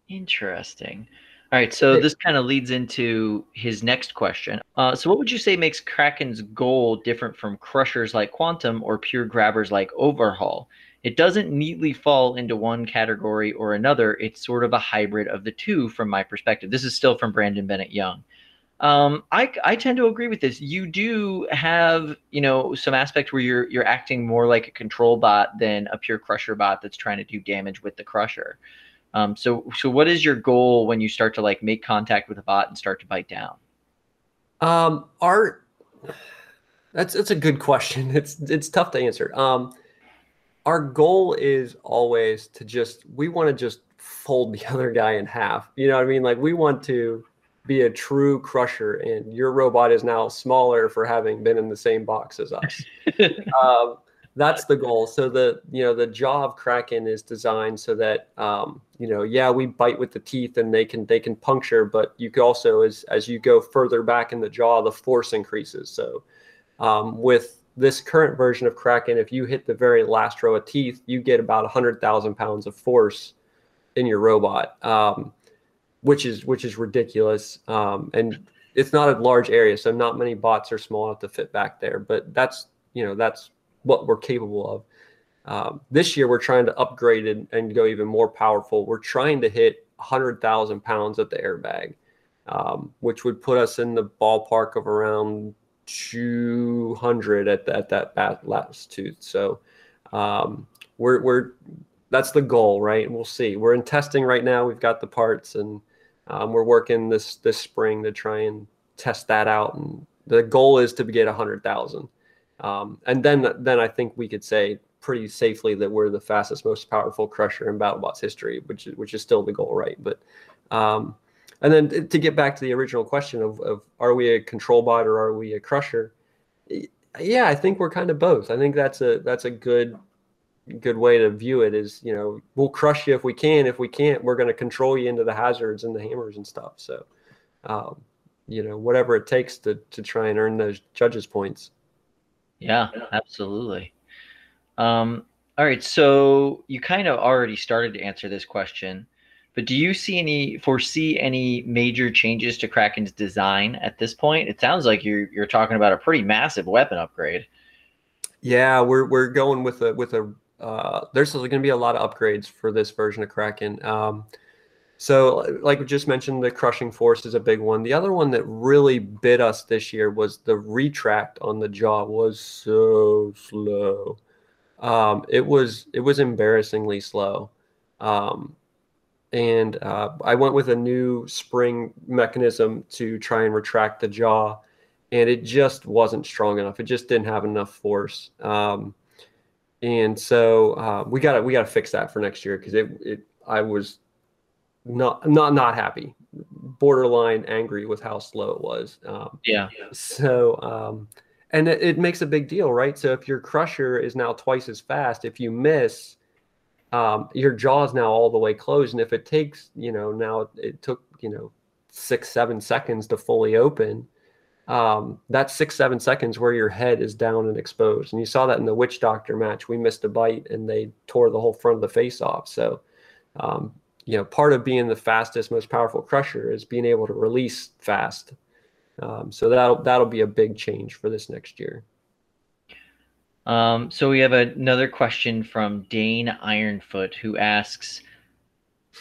Interesting. All right, so this kind of leads into his next question. Uh, so, what would you say makes Kraken's goal different from crushers like Quantum or pure grabbers like Overhaul? It doesn't neatly fall into one category or another. It's sort of a hybrid of the two, from my perspective. This is still from Brandon Bennett Young. Um, I, I tend to agree with this. You do have, you know, some aspects where you're you're acting more like a control bot than a pure crusher bot that's trying to do damage with the crusher. Um, so so what is your goal when you start to like make contact with a bot and start to bite down? Um, our that's that's a good question. It's it's tough to answer. Um, our goal is always to just we want to just fold the other guy in half. You know what I mean? Like we want to be a true crusher, and your robot is now smaller for having been in the same box as us. um, that's the goal. So the you know the jaw of Kraken is designed so that um, you know yeah we bite with the teeth and they can they can puncture, but you can also as as you go further back in the jaw, the force increases. So um, with this current version of Kraken, if you hit the very last row of teeth, you get about hundred thousand pounds of force in your robot. Um, which is which is ridiculous. Um, and it's not a large area, so not many bots are small enough to fit back there. But that's you know that's what we're capable of. Um, this year, we're trying to upgrade it and go even more powerful. We're trying to hit 100,000 pounds at the airbag, um, which would put us in the ballpark of around 200 at, the, at that latitude. So um, we're, we're that's the goal, right? we'll see. We're in testing right now. We've got the parts, and um, we're working this this spring to try and test that out. And the goal is to get a hundred thousand, um, and then then I think we could say pretty safely that we're the fastest, most powerful crusher in BattleBots history, which is which is still the goal, right? But um, and then to get back to the original question of, of are we a control bot or are we a crusher? Yeah, I think we're kind of both. I think that's a that's a good good way to view it is you know we'll crush you if we can if we can't we're going to control you into the hazards and the hammers and stuff so um, you know whatever it takes to to try and earn those judges points yeah absolutely. Um, all right so you kind of already started to answer this question but do you see any foresee any major changes to kraken's design at this point? It sounds like you're you're talking about a pretty massive weapon upgrade. Yeah, we're we're going with a with a uh, there's going to be a lot of upgrades for this version of Kraken. Um, so, like we just mentioned, the crushing force is a big one. The other one that really bit us this year was the retract on the jaw was so slow. Um, it was it was embarrassingly slow, um, and uh, I went with a new spring mechanism to try and retract the jaw, and it just wasn't strong enough. It just didn't have enough force. Um, and so uh, we got to we got to fix that for next year because it, it I was not not not happy, borderline angry with how slow it was. Um, yeah. So um, and it, it, makes a big deal, right? So if your crusher is now twice as fast, if you miss, um, your jaw is now all the way closed, and if it takes you know now it took you know six seven seconds to fully open um, that six seven seconds where your head is down and exposed and you saw that in the witch doctor match we missed a bite and they tore the whole front of the face off so um, you know part of being the fastest most powerful crusher is being able to release fast um, so that'll that'll be a big change for this next year um, so we have another question from dane ironfoot who asks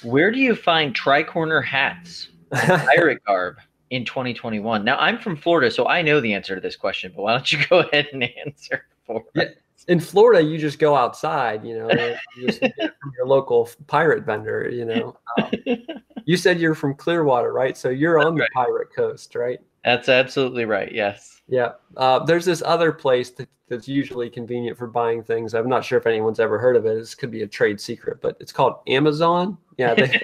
where do you find tricorner hats pirate garb in 2021? Now, I'm from Florida, so I know the answer to this question, but why don't you go ahead and answer for yeah. In Florida, you just go outside, you know, you just from your local pirate vendor, you know. Um, you said you're from Clearwater, right? So you're That's on the pirate coast, right? That's absolutely right. Yes. Yeah. Uh, there's this other place that, that's usually convenient for buying things. I'm not sure if anyone's ever heard of it. This could be a trade secret, but it's called Amazon. Yeah. They,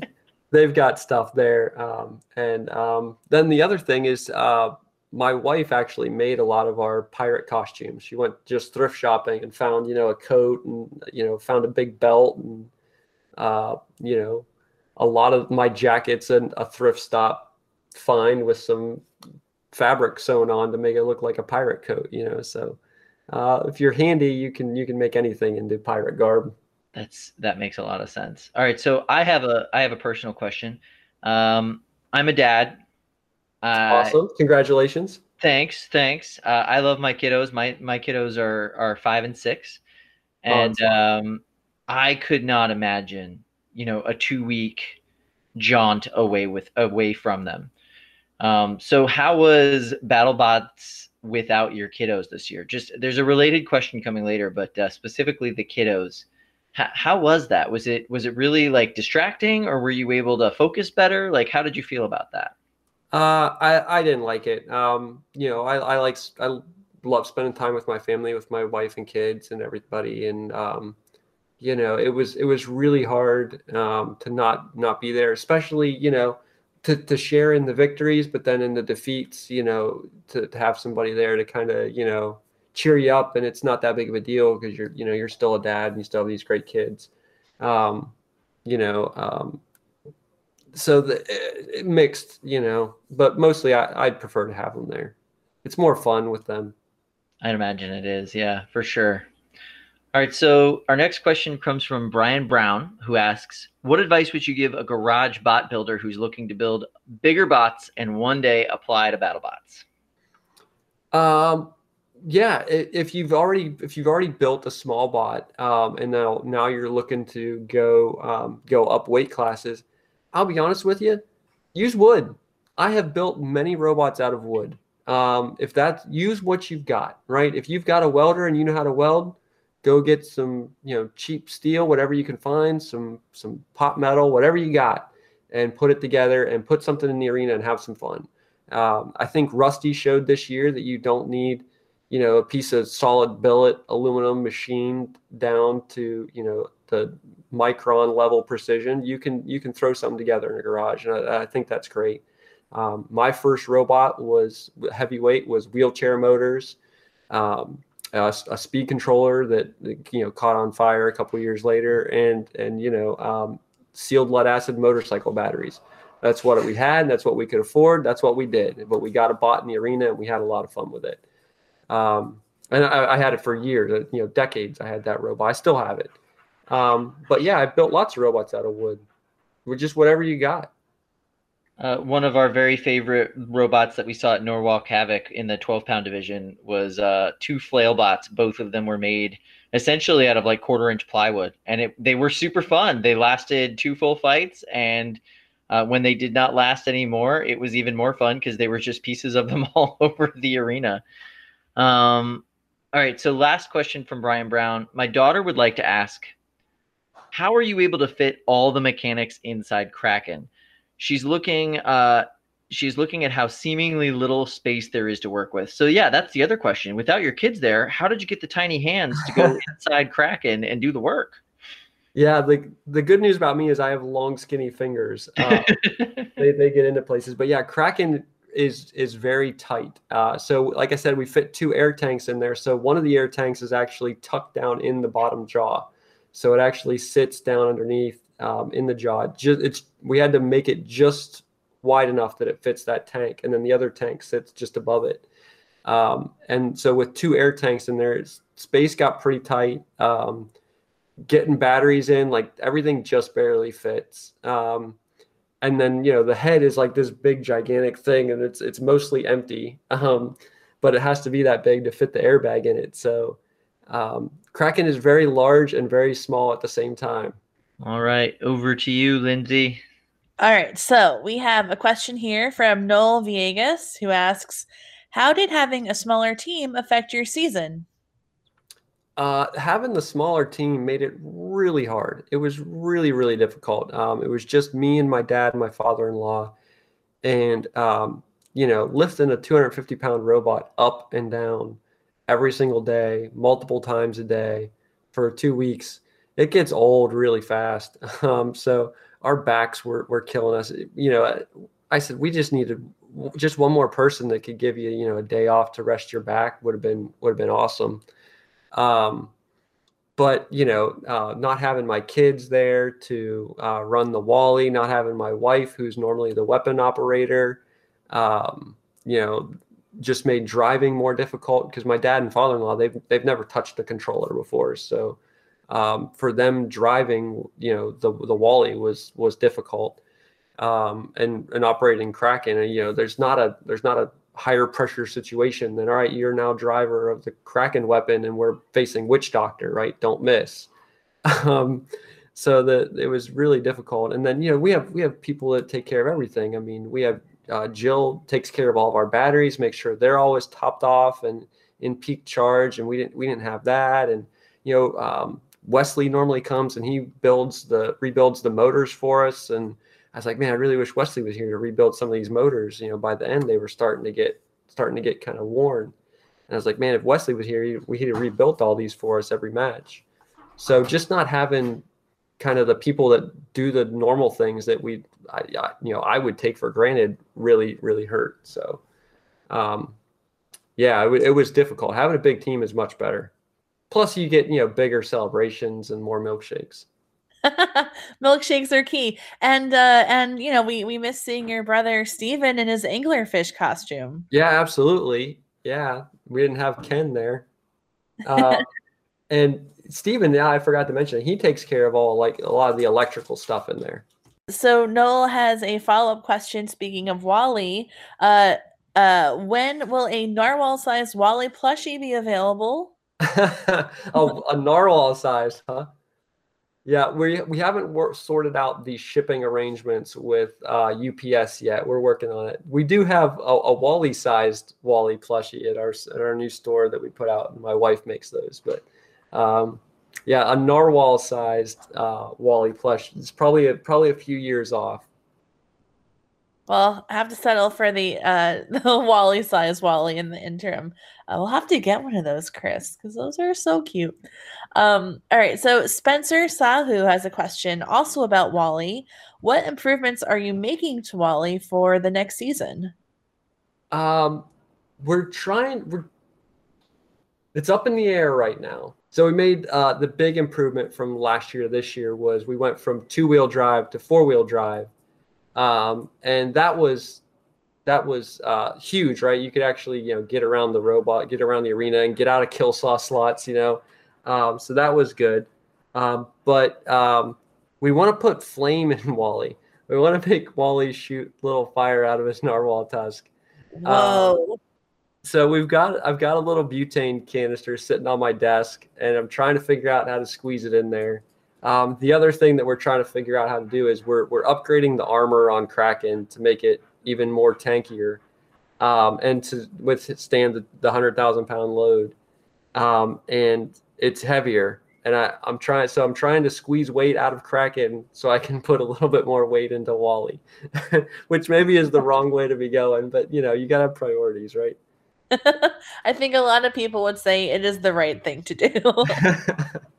they've got stuff there. Um, and um, then the other thing is, uh, my wife actually made a lot of our pirate costumes. She went just thrift shopping and found, you know, a coat and you know, found a big belt and uh, you know, a lot of my jackets and a thrift stop find with some fabric sewn on to make it look like a pirate coat, you know. So uh, if you're handy, you can you can make anything into pirate garb. That's that makes a lot of sense. All right, so I have a I have a personal question. Um, I'm a dad. Uh, awesome! Congratulations. Thanks, thanks. Uh, I love my kiddos. My my kiddos are are five and six, and oh, um, I could not imagine, you know, a two week jaunt away with away from them. Um, so how was BattleBots without your kiddos this year? Just there's a related question coming later, but uh, specifically the kiddos. H- how was that? Was it was it really like distracting, or were you able to focus better? Like, how did you feel about that? Uh, I I didn't like it. Um, you know, I I like I love spending time with my family, with my wife and kids and everybody, and um, you know, it was it was really hard um, to not not be there, especially you know to to share in the victories, but then in the defeats, you know, to, to have somebody there to kind of you know cheer you up, and it's not that big of a deal because you're you know you're still a dad and you still have these great kids. Um, you know, um, so the it mixed, you know, but mostly I, I'd prefer to have them there. It's more fun with them. I'd imagine it is, yeah, for sure. All right, so our next question comes from Brian Brown, who asks, "What advice would you give a garage bot builder who's looking to build bigger bots and one day apply to BattleBots?" Um, yeah, if you've already if you've already built a small bot, um, and now now you're looking to go um, go up weight classes, I'll be honest with you, use wood. I have built many robots out of wood. Um, if that's use what you've got, right? If you've got a welder and you know how to weld, go get some, you know, cheap steel, whatever you can find, some some pot metal, whatever you got, and put it together and put something in the arena and have some fun. Um, I think Rusty showed this year that you don't need, you know, a piece of solid billet aluminum machined down to, you know, the micron level precision, you can you can throw something together in a garage, and I, I think that's great. Um, my first robot was heavyweight was wheelchair motors, um, a, a, speed controller that you know caught on fire a couple years later, and and you know um, sealed lead acid motorcycle batteries. That's what we had, and that's what we could afford. That's what we did. But we got a bot in the arena, and we had a lot of fun with it. Um, and I, I, had it for years, you know, decades. I had that robot. I still have it. Um, but yeah, I built lots of robots out of wood with just whatever you got. Uh, one of our very favorite robots that we saw at Norwalk Havoc in the 12 pound division was uh, two flail bots. Both of them were made essentially out of like quarter inch plywood, and it, they were super fun. They lasted two full fights, and uh, when they did not last anymore, it was even more fun because they were just pieces of them all over the arena. Um, all right, so last question from Brian Brown. My daughter would like to ask how are you able to fit all the mechanics inside Kraken? She's looking uh she's looking at how seemingly little space there is to work with. So yeah, that's the other question. Without your kids there, how did you get the tiny hands to go inside Kraken and do the work? Yeah, the the good news about me is I have long, skinny fingers. Uh, they they get into places, but yeah, Kraken is is very tight. Uh, so like I said, we fit two air tanks in there. So one of the air tanks is actually tucked down in the bottom jaw. So it actually sits down underneath um, in the jaw. Just, it's we had to make it just wide enough that it fits that tank, and then the other tank sits just above it. Um, and so with two air tanks in there, space got pretty tight. Um, getting batteries in, like everything just barely fits. Um, and then you know the head is like this big gigantic thing, and it's it's mostly empty. Um, but it has to be that big to fit the airbag in it. So um, Kraken is very large and very small at the same time. All right, over to you, Lindsay. All right, so we have a question here from Noel Viegas who asks, "How did having a smaller team affect your season?" Uh, having the smaller team made it really hard. It was really, really difficult. Um, it was just me and my dad and my father-in-law, and um, you know, lifting a 250 pound robot up and down every single day, multiple times a day for two weeks, it gets old really fast. Um, so our backs were were killing us. You know, I said we just needed just one more person that could give you you know a day off to rest your back would have been would have been awesome. Um, but you know, uh, not having my kids there to uh, run the Wally, not having my wife, who's normally the weapon operator, um, you know, just made driving more difficult because my dad and father-in-law they've they've never touched the controller before, so um, for them driving, you know, the the Wally was was difficult, um, and and operating Kraken, and you know, there's not a there's not a higher pressure situation than all right you're now driver of the kraken weapon and we're facing witch doctor right? Don't miss. Um, so that it was really difficult. And then you know we have we have people that take care of everything. I mean we have uh, jill takes care of all of our batteries make sure they're always topped off and in peak charge and we didn't we didn't have that and you know um, wesley normally comes and he builds the rebuilds the motors for us and I was like, man, I really wish Wesley was here to rebuild some of these motors. You know, by the end they were starting to get starting to get kind of worn. And I was like, man, if Wesley was here, we he'd have rebuilt all these for us every match. So just not having kind of the people that do the normal things that we, I, I, you know, I would take for granted really, really hurt. So, um, yeah, it, it was difficult. Having a big team is much better. Plus, you get you know bigger celebrations and more milkshakes. Milkshakes are key. And uh and you know, we we miss seeing your brother Steven in his anglerfish costume. Yeah, absolutely. Yeah. We didn't have Ken there. Uh, and Steven, yeah, I forgot to mention, he takes care of all like a lot of the electrical stuff in there. So Noel has a follow-up question speaking of Wally. Uh uh when will a narwhal sized Wally plushie be available? a narwhal size, huh? Yeah, we we haven't wor- sorted out the shipping arrangements with uh, UPS yet. We're working on it. We do have a, a Wally-sized Wally plushie at our at our new store that we put out. My wife makes those, but um, yeah, a narwhal-sized uh, Wally plush. It's probably a, probably a few years off. Well, I have to settle for the uh the Wally size Wally in the interim. Uh, we'll have to get one of those, Chris, because those are so cute. Um, all right, so Spencer Sahu has a question also about Wally. What improvements are you making to Wally for the next season? Um, we're trying. We're it's up in the air right now. So we made uh, the big improvement from last year to this year was we went from two wheel drive to four wheel drive um, and that was that was uh, huge, right? You could actually you know get around the robot, get around the arena, and get out of kill saw slots, you know. Um, so that was good. Um, but um, we want to put flame in Wally. We want to make Wally shoot little fire out of his narwhal tusk. Whoa. So we've got I've got a little butane canister sitting on my desk, and I'm trying to figure out how to squeeze it in there. Um, the other thing that we're trying to figure out how to do is we're we're upgrading the armor on Kraken to make it even more tankier, um, and to withstand the, the hundred thousand pound load, um, and it's heavier. And I, I'm trying, so I'm trying to squeeze weight out of Kraken so I can put a little bit more weight into Wally, which maybe is the wrong way to be going, but you know, you got to have priorities, right? I think a lot of people would say it is the right thing to do.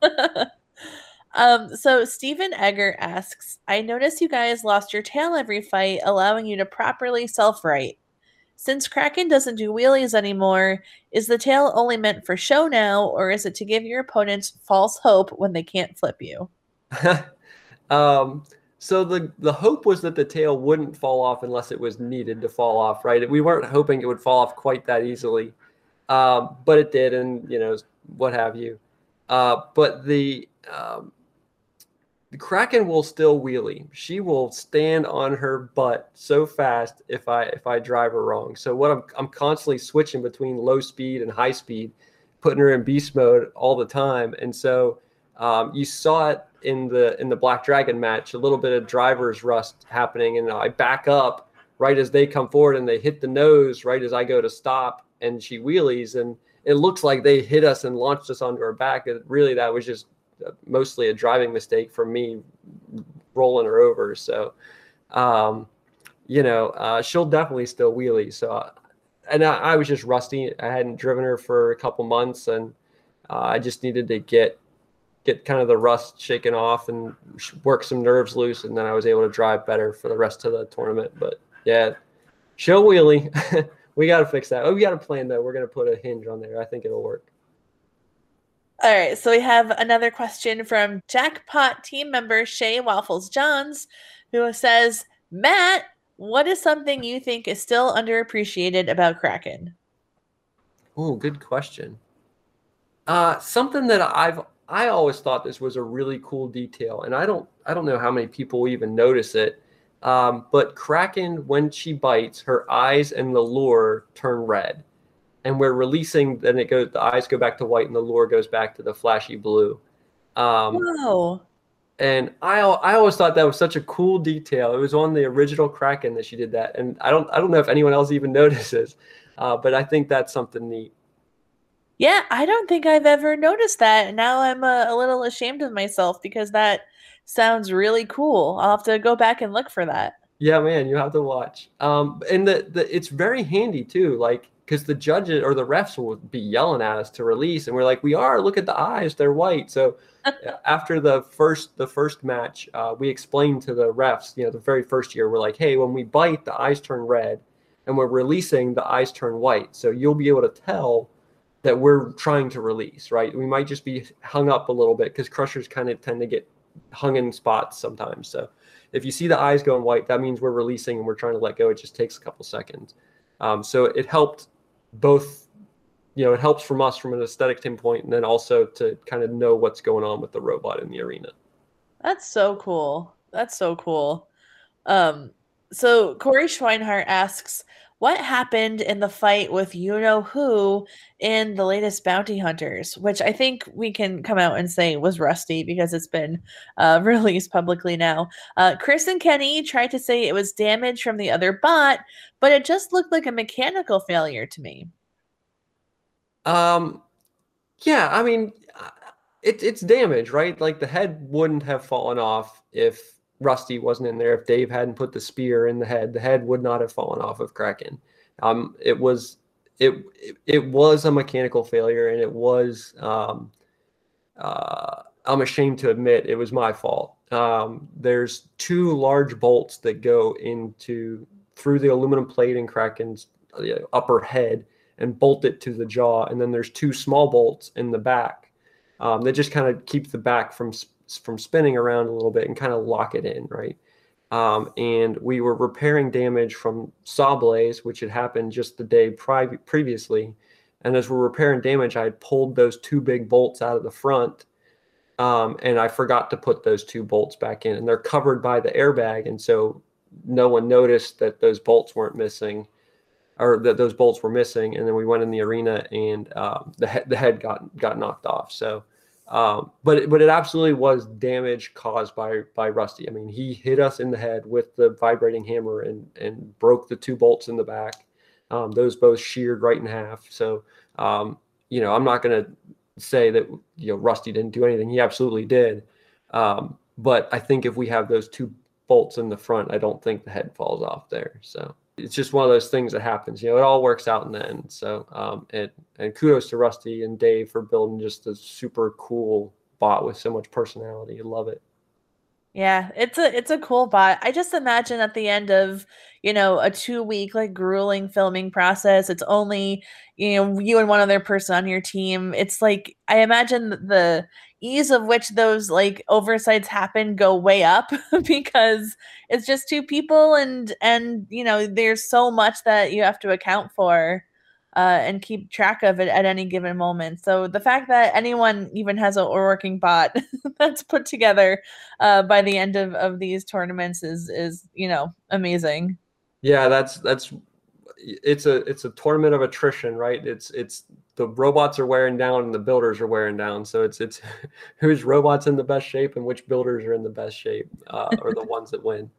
um, so Stephen Egger asks, I notice you guys lost your tail every fight, allowing you to properly self-right. Since Kraken doesn't do wheelies anymore, is the tail only meant for show now, or is it to give your opponents false hope when they can't flip you? um, so the the hope was that the tail wouldn't fall off unless it was needed to fall off, right? We weren't hoping it would fall off quite that easily, um, but it did, and you know what have you. Uh, but the um, the Kraken will still wheelie. She will stand on her butt so fast if I if I drive her wrong. So what I'm I'm constantly switching between low speed and high speed, putting her in beast mode all the time. And so um, you saw it in the in the Black Dragon match, a little bit of driver's rust happening, and I back up right as they come forward and they hit the nose right as I go to stop, and she wheelies, and it looks like they hit us and launched us onto our back. And really, that was just mostly a driving mistake for me rolling her over. So, um, you know, uh, she'll definitely still wheelie. So, uh, and I, I, was just rusty. I hadn't driven her for a couple months, and uh, I just needed to get get kind of the rust shaken off and work some nerves loose, and then I was able to drive better for the rest of the tournament. But yeah, show wheelie, we got to fix that. Oh, we got a plan though. We're gonna put a hinge on there. I think it'll work. All right, so we have another question from Jackpot team member Shay Waffles Johns, who says, Matt, what is something you think is still underappreciated about Kraken? Oh, good question. Uh, something that I've I always thought this was a really cool detail, and I don't I don't know how many people even notice it. Um, but Kraken, when she bites, her eyes and the lure turn red, and we're releasing. Then it goes. The eyes go back to white, and the lure goes back to the flashy blue. Um, Whoa. and I I always thought that was such a cool detail. It was on the original Kraken that she did that, and I don't I don't know if anyone else even notices, uh, but I think that's something neat. Yeah, I don't think I've ever noticed that. Now I'm a, a little ashamed of myself because that sounds really cool. I'll have to go back and look for that. Yeah, man, you have to watch. Um, and the, the it's very handy too, like because the judges or the refs will be yelling at us to release, and we're like, we are. Look at the eyes; they're white. So after the first the first match, uh, we explained to the refs, you know, the very first year, we're like, hey, when we bite, the eyes turn red, and we're releasing, the eyes turn white. So you'll be able to tell that we're trying to release, right? We might just be hung up a little bit because crushers kind of tend to get hung in spots sometimes. So if you see the eyes going white, that means we're releasing and we're trying to let go. It just takes a couple seconds. Um, so it helped both, you know, it helps from us from an aesthetic standpoint, and then also to kind of know what's going on with the robot in the arena. That's so cool. That's so cool. Um, so Corey Schweinhart asks, what happened in the fight with you know who in the latest Bounty Hunters, which I think we can come out and say was Rusty because it's been uh, released publicly now. Uh, Chris and Kenny tried to say it was damage from the other bot, but it just looked like a mechanical failure to me. Um, yeah, I mean, uh, it, it's damage, right? Like the head wouldn't have fallen off if Rusty wasn't in there. If Dave hadn't put the spear in the head, the head would not have fallen off of Kraken. Um, it was it, it was a mechanical failure, and it was um, uh, I'm ashamed to admit it was my fault. Um, there's two large bolts that go into through the aluminum plate in Kraken's uh, upper head and bolt it to the jaw, and then there's two small bolts in the back um, that just kind of keep the back from from spinning around a little bit and kind of lock it in, right? Um, and we were repairing damage from SawBlaze, which had happened just the day pri- previously. And as we're repairing damage, I had pulled those two big bolts out of the front, um, and I forgot to put those two bolts back in, and they're covered by the airbag, and so no one noticed that those bolts weren't missing, or that those bolts were missing. And then we went in the arena, and um, the he- the head got got knocked off. So. Um, but but it absolutely was damage caused by by Rusty. I mean, he hit us in the head with the vibrating hammer and and broke the two bolts in the back. Um, those both sheared right in half. So um, you know, I'm not going to say that you know Rusty didn't do anything. He absolutely did. Um, but I think if we have those two bolts in the front, I don't think the head falls off there. So it's just one of those things that happens. You know, it all works out in the end. So, um, and and kudos to Rusty and Dave for building just a super cool bot with so much personality. I love it. Yeah, it's a it's a cool bot. I just imagine at the end of, you know, a 2 week like grueling filming process, it's only, you know, you and one other person on your team. It's like I imagine the ease of which those like oversights happen go way up because it's just two people and and you know, there's so much that you have to account for uh, and keep track of it at any given moment. So the fact that anyone even has a working bot that's put together uh, by the end of, of these tournaments is is you know amazing. Yeah, that's that's it's a it's a tournament of attrition, right? It's it's the robots are wearing down and the builders are wearing down. So it's it's whose robots in the best shape and which builders are in the best shape uh, are the ones that win.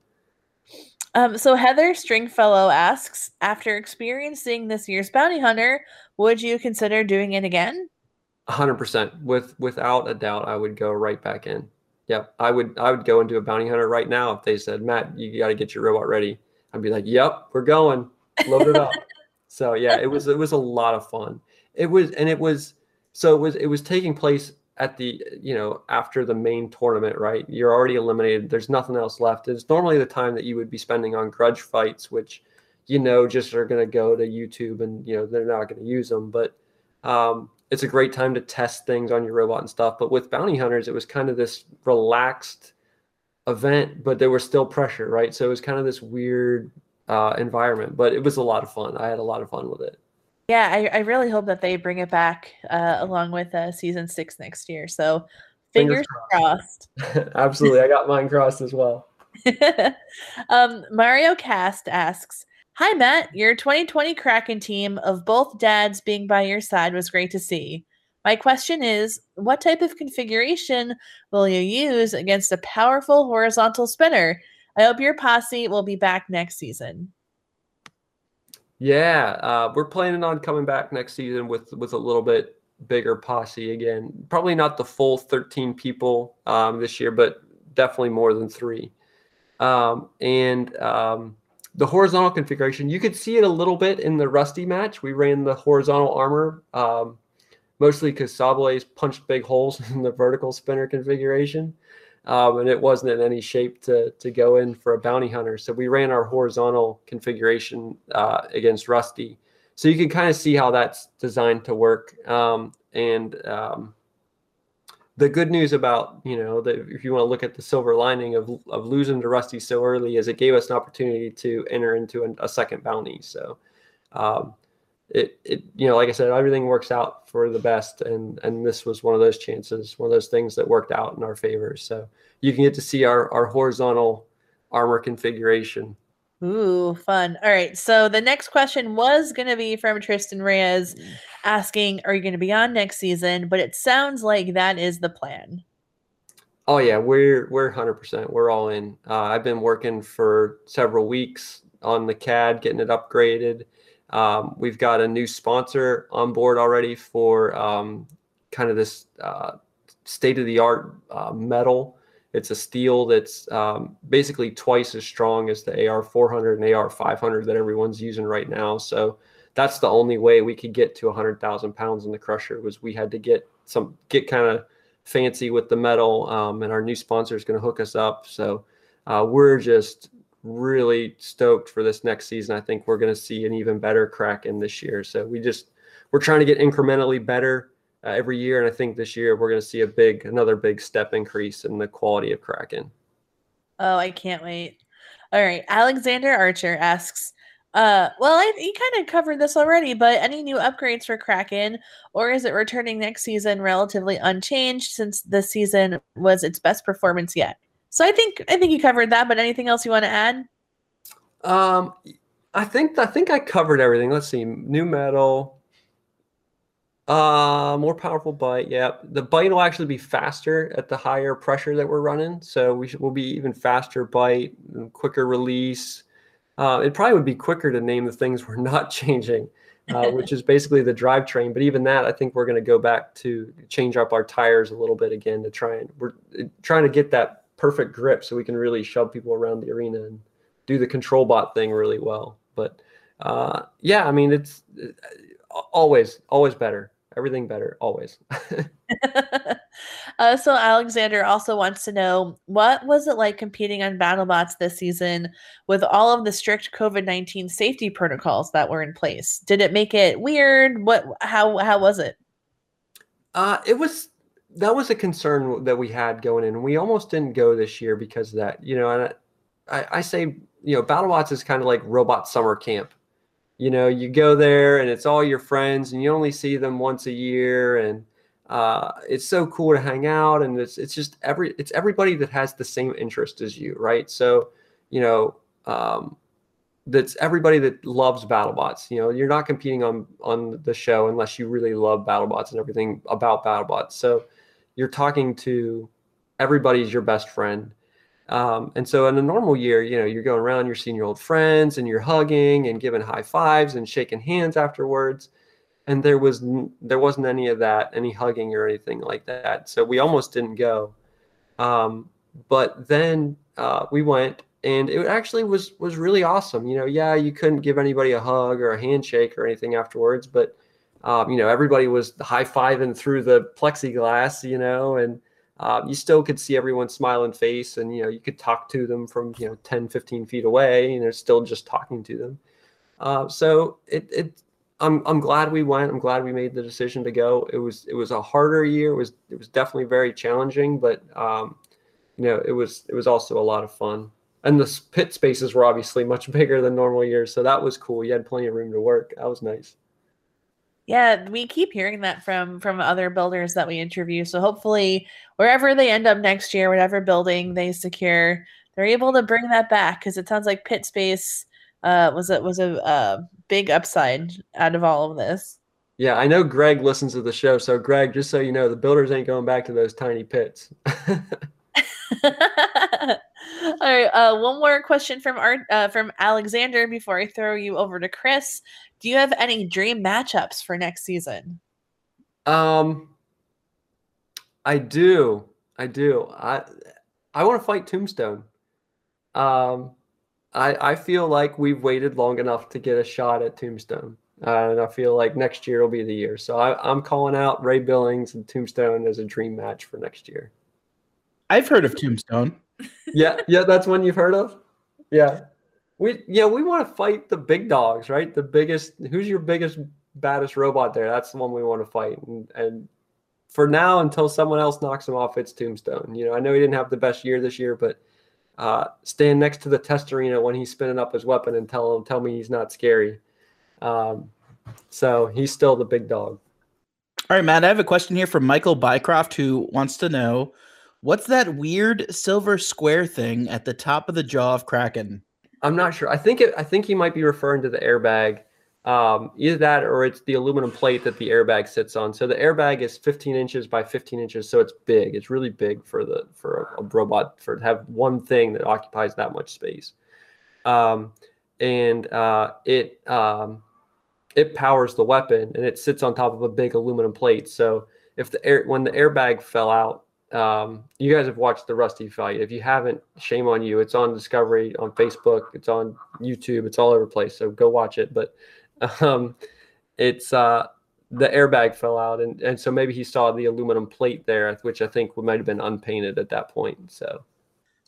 Um, so Heather Stringfellow asks, after experiencing this year's bounty hunter, would you consider doing it again? hundred percent. With without a doubt, I would go right back in. Yeah, I would I would go into a bounty hunter right now if they said, Matt, you got to get your robot ready. I'd be like, Yep, we're going. Load it up. so yeah, it was it was a lot of fun. It was and it was so it was it was taking place at the you know after the main tournament, right? You're already eliminated. There's nothing else left. It's normally the time that you would be spending on grudge fights, which you know just are going to go to YouTube and you know they're not going to use them. But um, it's a great time to test things on your robot and stuff. But with bounty hunters, it was kind of this relaxed event, but there was still pressure, right? So it was kind of this weird uh, environment, but it was a lot of fun. I had a lot of fun with it. Yeah, I, I really hope that they bring it back uh, along with uh, season six next year. So fingers, fingers crossed. crossed. Absolutely. I got mine crossed as well. um, Mario Cast asks, Hi, Matt. Your 2020 Kraken team of both dads being by your side was great to see. My question is what type of configuration will you use against a powerful horizontal spinner? I hope your posse will be back next season. Yeah, uh, we're planning on coming back next season with with a little bit bigger posse again. Probably not the full 13 people um, this year, but definitely more than three. Um, and um, the horizontal configuration, you could see it a little bit in the Rusty match. We ran the horizontal armor, um, mostly because SawBlaze punched big holes in the vertical spinner configuration um, and it wasn't in any shape to to go in for a bounty hunter. So we ran our horizontal configuration uh, against Rusty. So you can kind of see how that's designed to work. Um, and um, the good news about you know if you want to look at the silver lining of of losing to Rusty so early is it gave us an opportunity to enter into a, a second bounty. So um, it, it you know like i said everything works out for the best and and this was one of those chances one of those things that worked out in our favor so you can get to see our our horizontal armor configuration Ooh, fun. All right. So the next question was going to be from Tristan Reyes asking, Are you going to be on next season? But it sounds like that is the plan. Oh, yeah. We're, we're 100%. We're all in. Uh, I've been working for several weeks on the CAD, getting it upgraded. Um, we've got a new sponsor on board already for um, kind of this uh, state of the art uh, metal. It's a steel that's um, basically twice as strong as the AR 400 and AR 500 that everyone's using right now. So that's the only way we could get to 100,000 pounds in the crusher was we had to get some get kind of fancy with the metal, um, and our new sponsor is going to hook us up. So uh, we're just really stoked for this next season. I think we're going to see an even better Kraken this year. So we just we're trying to get incrementally better uh, every year, and I think this year we're going to see a big another big step increase in the quality of Kraken. Oh, I can't wait. All right, Alexander Archer asks. Uh, well, I, you kind of covered this already, but any new upgrades for Kraken, or is it returning next season relatively unchanged since this season was its best performance yet? So I think I think you covered that. But anything else you want to add? Um, I think I think I covered everything. Let's see, new metal. Uh, more powerful bite. Yeah, the bite will actually be faster at the higher pressure that we're running. So we will be even faster bite, quicker release. Uh, it probably would be quicker to name the things we're not changing, uh, which is basically the drivetrain. But even that, I think we're going to go back to change up our tires a little bit again to try and we're trying to get that perfect grip so we can really shove people around the arena and do the control bot thing really well. But uh, yeah, I mean, it's uh, always, always better. Everything better, always. uh, so Alexander also wants to know what was it like competing on BattleBots this season with all of the strict COVID nineteen safety protocols that were in place? Did it make it weird? What? How? How was it? Uh, it was that was a concern that we had going in. We almost didn't go this year because of that. You know, and I, I say, you know, BattleBots is kind of like robot summer camp. You know, you go there and it's all your friends, and you only see them once a year, and uh, it's so cool to hang out, and it's it's just every it's everybody that has the same interest as you, right? So, you know, um, that's everybody that loves BattleBots. You know, you're not competing on on the show unless you really love BattleBots and everything about BattleBots. So you're talking to everybody's your best friend. Um, and so in a normal year, you know, you're going around, you're seeing your old friends and you're hugging and giving high fives and shaking hands afterwards. And there was there wasn't any of that, any hugging or anything like that. So we almost didn't go. Um, but then uh, we went, and it actually was was really awesome. You know, yeah, you couldn't give anybody a hug or a handshake or anything afterwards, but um, you know, everybody was high fiving through the plexiglass, you know, and uh, you still could see everyone's smiling face and, you know, you could talk to them from, you know, 10, 15 feet away and they're still just talking to them. Uh, so it, it, I'm, I'm glad we went. I'm glad we made the decision to go. It was, it was a harder year. It was, it was definitely very challenging, but, um, you know, it was, it was also a lot of fun. And the pit spaces were obviously much bigger than normal years. So that was cool. You had plenty of room to work. That was nice. Yeah, we keep hearing that from from other builders that we interview. So hopefully, wherever they end up next year, whatever building they secure, they're able to bring that back because it sounds like pit space uh, was a was a uh, big upside out of all of this. Yeah, I know Greg listens to the show. So Greg, just so you know, the builders ain't going back to those tiny pits. all right, uh, one more question from Art uh, from Alexander before I throw you over to Chris. Do you have any dream matchups for next season? Um, I do. I do. I I want to fight Tombstone. Um, I I feel like we've waited long enough to get a shot at Tombstone, uh, and I feel like next year will be the year. So I, I'm calling out Ray Billings and Tombstone as a dream match for next year. I've heard of Tombstone. yeah, yeah, that's one you've heard of. Yeah. We yeah, we want to fight the big dogs, right? The biggest who's your biggest baddest robot there? That's the one we want to fight. And and for now, until someone else knocks him off, it's Tombstone. You know, I know he didn't have the best year this year, but uh, stand next to the test arena when he's spinning up his weapon and tell him tell me he's not scary. Um, so he's still the big dog. All right, Matt, I have a question here from Michael Bycroft who wants to know what's that weird silver square thing at the top of the jaw of Kraken? I'm not sure. I think it, I think he might be referring to the airbag. Um, either that or it's the aluminum plate that the airbag sits on. So the airbag is 15 inches by 15 inches, so it's big. It's really big for the for a, a robot for to have one thing that occupies that much space. Um, and uh, it um, it powers the weapon, and it sits on top of a big aluminum plate. So if the air when the airbag fell out, um, you guys have watched the Rusty fight. If you haven't, shame on you. It's on Discovery, on Facebook, it's on YouTube, it's all over the place. So go watch it. But um, it's uh, the airbag fell out, and and so maybe he saw the aluminum plate there, which I think might have been unpainted at that point. So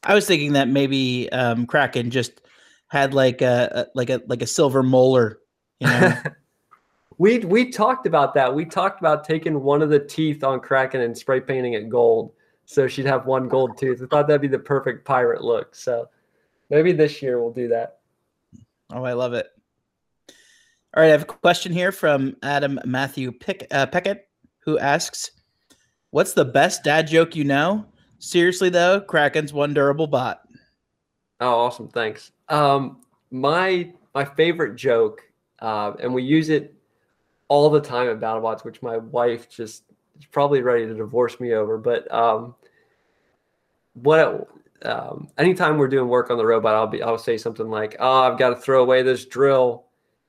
I was thinking that maybe um, Kraken just had like a, a like a like a silver molar, you know. we we talked about that. We talked about taking one of the teeth on Kraken and spray painting it gold, so she'd have one gold tooth. I thought that'd be the perfect pirate look. So maybe this year we'll do that. Oh, I love it. All right, I have a question here from Adam Matthew Pick, uh, Peckett, who asks, "What's the best dad joke you know?" Seriously though, Kraken's one durable bot. Oh, awesome! Thanks. Um, my my favorite joke, uh, and we use it all the time at BattleBots, which my wife just is probably ready to divorce me over. But um, what um, anytime we're doing work on the robot, I'll be I'll say something like, "Oh, I've got to throw away this drill."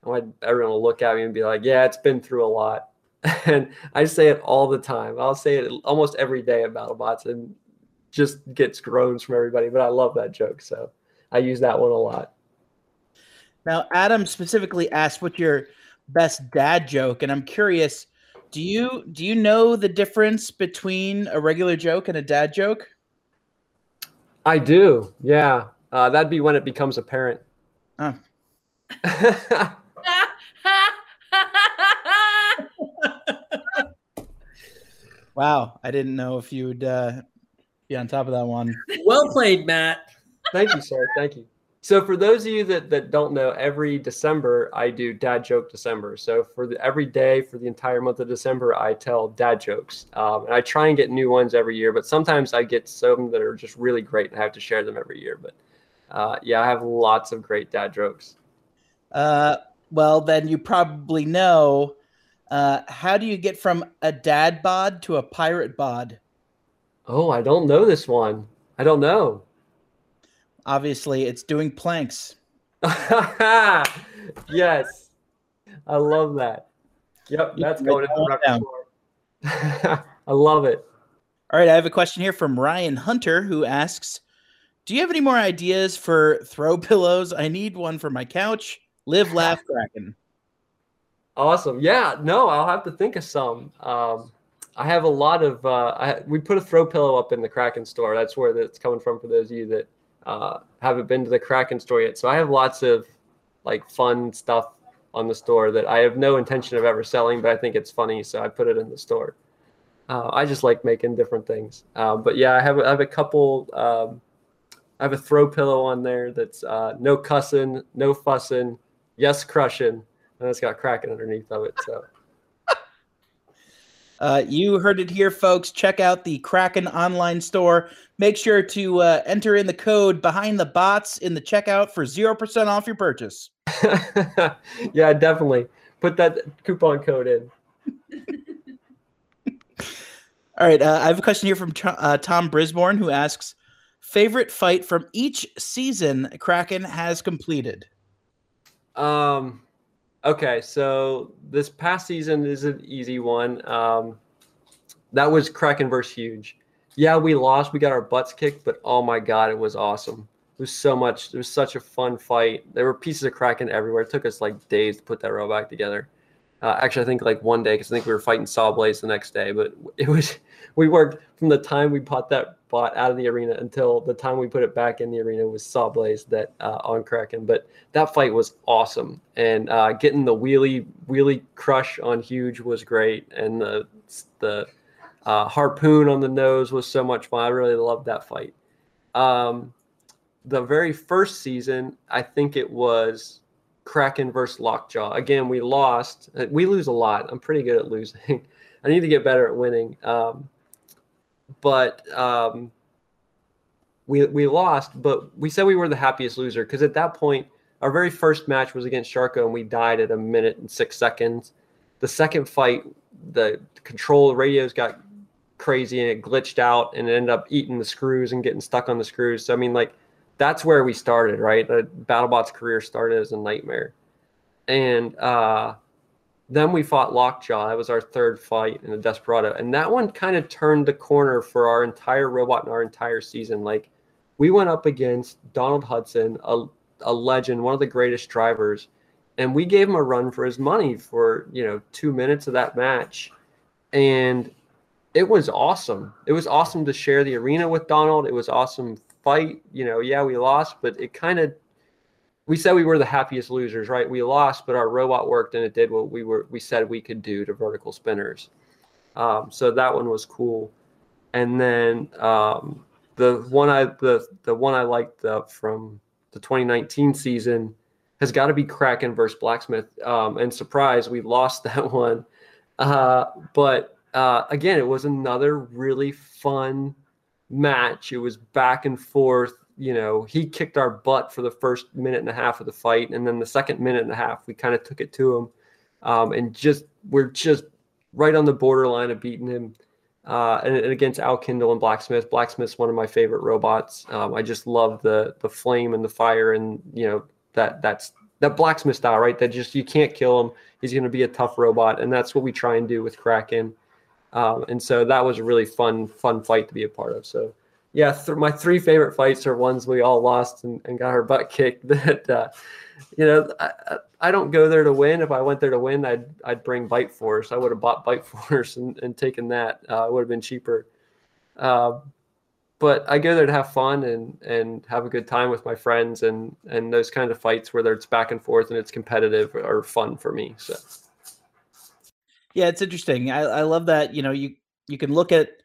And everyone will look at me and be like, "Yeah, it's been through a lot." and I say it all the time. I'll say it almost every day at BattleBots, and just gets groans from everybody. But I love that joke, so I use that one a lot. Now, Adam specifically asked what your best dad joke, and I'm curious. Do you do you know the difference between a regular joke and a dad joke? I do. Yeah, uh, that'd be when it becomes apparent. Oh. wow, I didn't know if you'd uh, be on top of that one. Well played, Matt. Thank you, sir. Thank you. So for those of you that, that don't know, every December I do dad joke December. So for the, every day for the entire month of December, I tell dad jokes, um, and I try and get new ones every year. But sometimes I get some that are just really great, and I have to share them every year. But uh, yeah, I have lots of great dad jokes. Uh, well, then you probably know. Uh, how do you get from a dad bod to a pirate bod? Oh, I don't know this one. I don't know. Obviously, it's doing planks. yes. I love that. Yep, that's going in the repertoire. I love it. All right, I have a question here from Ryan Hunter who asks, "Do you have any more ideas for throw pillows? I need one for my couch. Live, laugh, Kraken." Awesome. Yeah. No, I'll have to think of some. Um, I have a lot of. Uh, I, we put a throw pillow up in the Kraken store. That's where that's coming from for those of you that uh, haven't been to the Kraken store yet. So I have lots of like fun stuff on the store that I have no intention of ever selling, but I think it's funny, so I put it in the store. Uh, I just like making different things. Uh, but yeah, I have I have a couple. Um, I have a throw pillow on there that's uh, no cussing, no fussing, yes crushing, and it's got Kraken underneath of it. So. Uh, you heard it here, folks. Check out the Kraken online store. Make sure to uh, enter in the code behind the bots in the checkout for 0% off your purchase. yeah, definitely. Put that coupon code in. All right. Uh, I have a question here from uh, Tom Brisborn who asks Favorite fight from each season Kraken has completed? Um, Okay, so this past season is an easy one. Um, that was Kraken versus Huge. Yeah, we lost. We got our butts kicked, but oh my god, it was awesome. It was so much. It was such a fun fight. There were pieces of Kraken everywhere. It took us like days to put that row back together. Uh, actually, I think like one day because I think we were fighting Sawblaze the next day. But it was we worked from the time we bought that out of the arena until the time we put it back in the arena was Sawblaze that uh, on Kraken. But that fight was awesome, and uh, getting the wheelie wheelie crush on Huge was great, and the the uh, harpoon on the nose was so much fun. I really loved that fight. Um, the very first season, I think it was Kraken versus Lockjaw. Again, we lost. We lose a lot. I'm pretty good at losing. I need to get better at winning. Um, but um, we we lost. But we said we were the happiest loser because at that point, our very first match was against Sharko, and we died at a minute and six seconds. The second fight, the control radios got crazy and it glitched out, and it ended up eating the screws and getting stuck on the screws. So I mean, like that's where we started, right? The BattleBot's career started as a nightmare. And uh, then we fought Lockjaw. That was our third fight in the Desperado. And that one kind of turned the corner for our entire robot and our entire season. Like we went up against Donald Hudson, a, a legend, one of the greatest drivers. And we gave him a run for his money for, you know, two minutes of that match. And it was awesome. It was awesome to share the arena with Donald. It was awesome fight. You know, yeah, we lost, but it kind of we said we were the happiest losers, right? We lost, but our robot worked and it did what we were we said we could do to vertical spinners. Um, so that one was cool. And then um, the one I the the one I liked uh, from the 2019 season has got to be Kraken versus Blacksmith. Um, and surprise, we lost that one. Uh, but uh, again, it was another really fun match. It was back and forth. You know, he kicked our butt for the first minute and a half of the fight, and then the second minute and a half, we kind of took it to him, um, and just we're just right on the borderline of beating him. Uh, and, and, against Al Kindle and Blacksmith, Blacksmith's one of my favorite robots. Um, I just love the the flame and the fire, and you know that that's that Blacksmith style, right? That just you can't kill him. He's going to be a tough robot, and that's what we try and do with Kraken. Um, and so that was a really fun, fun fight to be a part of. So, yeah, th- my three favorite fights are ones we all lost and, and got our butt kicked. That uh, you know, I, I, don't go there to win. If I went there to win, I'd I'd bring Bite Force. I would have bought Bite Force and, and taken that. Uh, it would have been cheaper. Uh, but I go there to have fun and and have a good time with my friends and and those kind of fights where it's back and forth and it's competitive are fun for me. So. Yeah, it's interesting. I, I love that. You know, you you can look at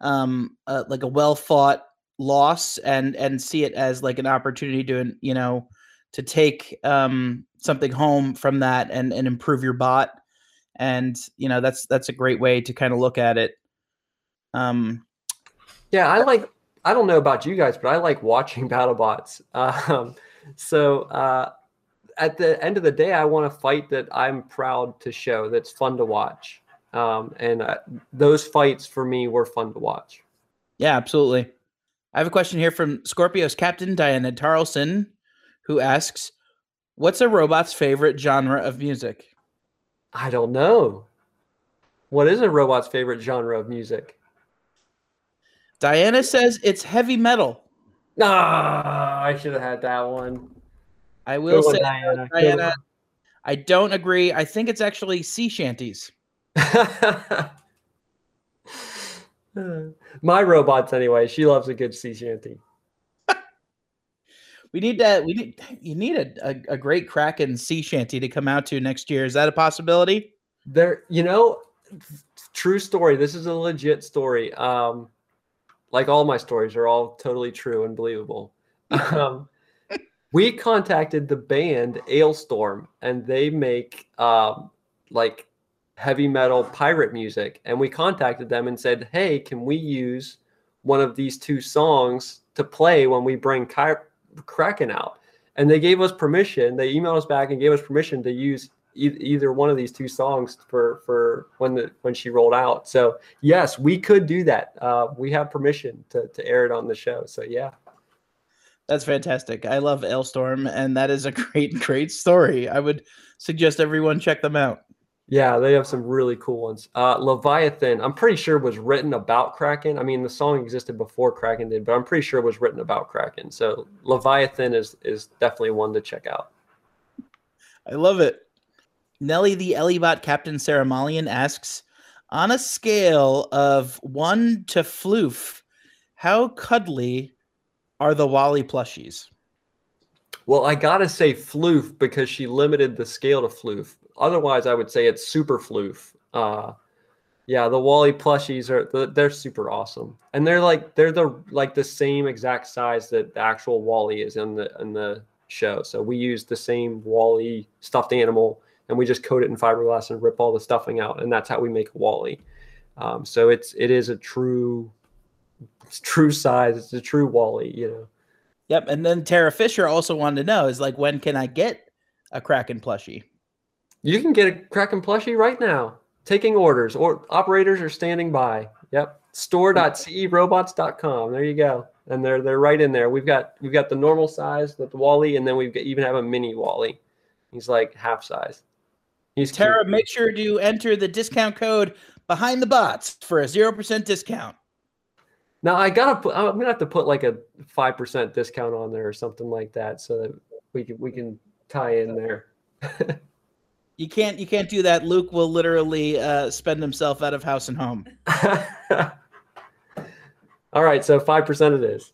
um uh, like a well fought loss and and see it as like an opportunity to you know to take um something home from that and and improve your bot. And you know that's that's a great way to kind of look at it. Um yeah i like i don't know about you guys but i like watching battle bots. Um so uh at the end of the day, I want a fight that I'm proud to show, that's fun to watch. Um, and uh, those fights for me were fun to watch. Yeah, absolutely. I have a question here from Scorpio's captain, Diana Tarleson, who asks, What's a robot's favorite genre of music? I don't know. What is a robot's favorite genre of music? Diana says it's heavy metal. Ah, I should have had that one. I will say, Diana. Diana I don't agree. I think it's actually sea shanties. My robots, anyway. She loves a good sea shanty. We need that. We need you need a, a, a great Kraken sea shanty to come out to next year. Is that a possibility? There, you know, true story. This is a legit story. Um, like all my stories are all totally true and believable. um, we contacted the band Alestorm, and they make um, like heavy metal pirate music. And we contacted them and said, "Hey, can we use one of these two songs to play when we bring Ky- Kraken out?" And they gave us permission. They emailed us back and gave us permission to use either one of these two songs for for when the when she rolled out. So yes, we could do that. Uh, we have permission to to air it on the show. So yeah. That's fantastic. I love Alestorm, and that is a great, great story. I would suggest everyone check them out. Yeah, they have some really cool ones. Uh, Leviathan, I'm pretty sure was written about Kraken. I mean, the song existed before Kraken did, but I'm pretty sure it was written about Kraken. So Leviathan is is definitely one to check out. I love it. Nelly the Ellibot Captain Ceremonlian asks, on a scale of one to floof, how cuddly are the Wally plushies? Well, I gotta say floof because she limited the scale to floof. Otherwise, I would say it's super floof. Uh, yeah, the Wally plushies are they're super awesome, and they're like they're the like the same exact size that the actual Wally is in the in the show. So we use the same Wally stuffed animal, and we just coat it in fiberglass and rip all the stuffing out, and that's how we make Wally. Um, so it's it is a true true size. It's a true Wally, you know. Yep. And then Tara Fisher also wanted to know is like, when can I get a Kraken plushie? You can get a Kraken plushie right now. Taking orders or operators are standing by. Yep. Store.cerobots.com. There you go. And they're they're right in there. We've got we've got the normal size with the Wally, and then we've got, even have a mini Wally. He's like half size. He's Tara. Cute. Make sure to enter the discount code behind the bots for a zero percent discount. Now I gotta put. I'm gonna have to put like a five percent discount on there or something like that, so that we can we can tie in there. you can't you can't do that. Luke will literally uh, spend himself out of house and home. All right, so five percent it is.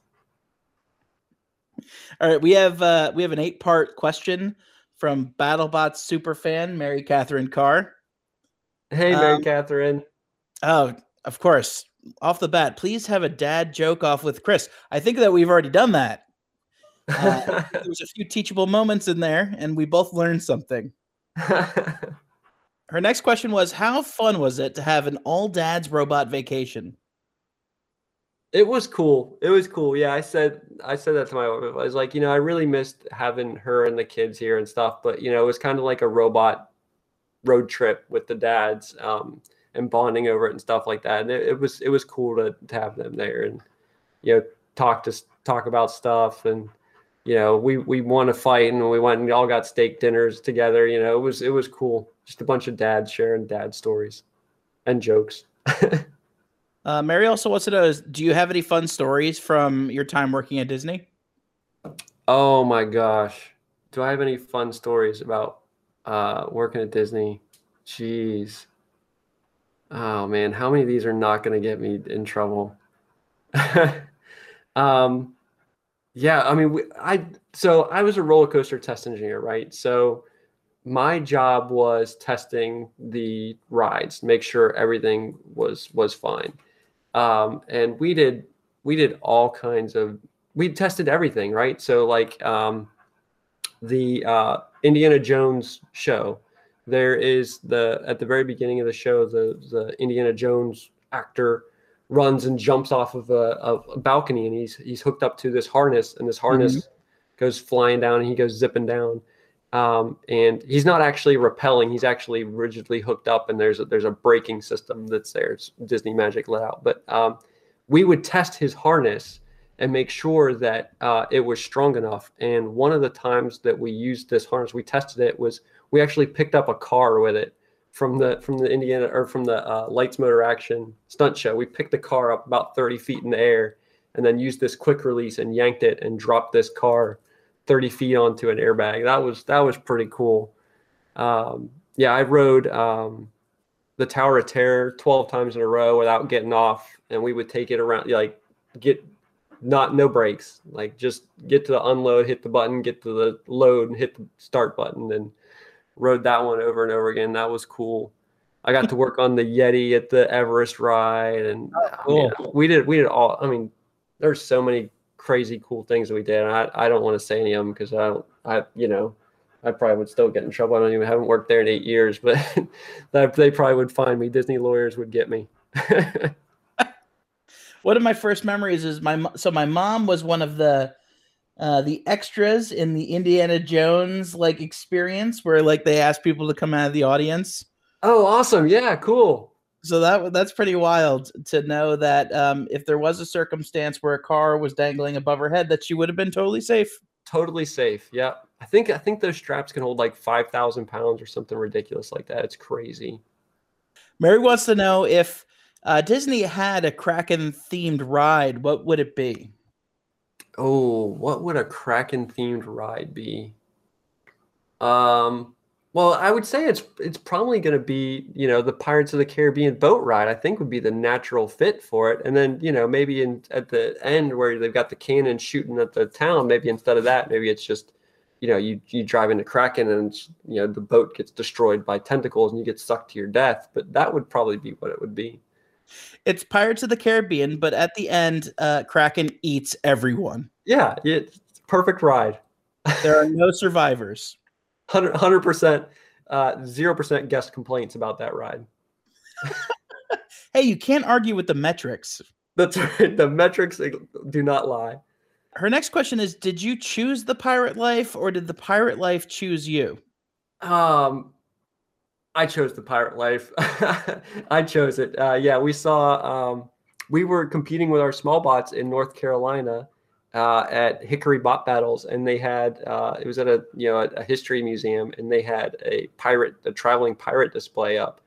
All right, we have uh, we have an eight part question from BattleBots super fan Mary Catherine Carr. Hey, Mary um, Catherine. Oh, of course off the bat, please have a dad joke off with Chris. I think that we've already done that. Uh, there was a few teachable moments in there, and we both learned something. Her next question was, "How fun was it to have an all dads robot vacation?" It was cool. It was cool. Yeah, I said I said that to my wife. I was like, you know, I really missed having her and the kids here and stuff, but you know, it was kind of like a robot road trip with the dads. Um, and bonding over it and stuff like that. And it, it was it was cool to, to have them there and you know talk to talk about stuff and you know we we won a fight and we went and all got steak dinners together. You know it was it was cool. Just a bunch of dads sharing dad stories and jokes. uh, Mary also wants to know: is, Do you have any fun stories from your time working at Disney? Oh my gosh, do I have any fun stories about uh, working at Disney? Jeez. Oh man, how many of these are not going to get me in trouble? um, yeah, I mean, I so I was a roller coaster test engineer, right? So my job was testing the rides, make sure everything was was fine, um, and we did we did all kinds of we tested everything, right? So like um, the uh, Indiana Jones show there is the at the very beginning of the show the the Indiana Jones actor runs and jumps off of a, a balcony and he's he's hooked up to this harness and this harness mm-hmm. goes flying down and he goes zipping down. Um, and he's not actually repelling he's actually rigidly hooked up and there's a, there's a braking system that's there. It's Disney magic let out. But um, we would test his harness and make sure that uh, it was strong enough. And one of the times that we used this harness we tested it was we actually picked up a car with it from the from the Indiana or from the uh, Lights Motor Action stunt show. We picked the car up about 30 feet in the air and then used this quick release and yanked it and dropped this car 30 feet onto an airbag. That was that was pretty cool. Um, yeah, I rode um, the Tower of Terror 12 times in a row without getting off, and we would take it around, like get not no brakes, like just get to the unload, hit the button, get to the load, and hit the start button, and rode that one over and over again. That was cool. I got to work on the Yeti at the Everest ride, and Oh, cool. we did we did all. I mean, there's so many crazy cool things that we did. I I don't want to say any of them because I don't I you know I probably would still get in trouble. I don't even haven't worked there in eight years, but that they probably would find me. Disney lawyers would get me. One of my first memories is my so my mom was one of the uh the extras in the Indiana Jones like experience where like they asked people to come out of the audience. oh, awesome! Yeah, cool. So that that's pretty wild to know that um if there was a circumstance where a car was dangling above her head that she would have been totally safe. Totally safe. Yeah, I think I think those straps can hold like five thousand pounds or something ridiculous like that. It's crazy. Mary wants to know if uh, Disney had a Kraken themed ride, what would it be? Oh, what would a Kraken themed ride be? Um, well, I would say it's it's probably going to be, you know, the Pirates of the Caribbean boat ride. I think would be the natural fit for it. And then, you know, maybe in at the end where they've got the cannon shooting at the town, maybe instead of that, maybe it's just, you know, you you drive into Kraken and you know the boat gets destroyed by tentacles and you get sucked to your death. But that would probably be what it would be. It's Pirates of the Caribbean, but at the end, uh, Kraken eats everyone. Yeah, it's perfect ride. There are no survivors. 100 percent, uh, zero percent guest complaints about that ride. Hey, you can't argue with the metrics. That's right. The metrics do not lie. Her next question is Did you choose the pirate life or did the pirate life choose you? Um, I chose the pirate life. I chose it. Uh, yeah, we saw. Um, we were competing with our small bots in North Carolina uh, at Hickory Bot Battles, and they had. Uh, it was at a you know a, a history museum, and they had a pirate, a traveling pirate display up.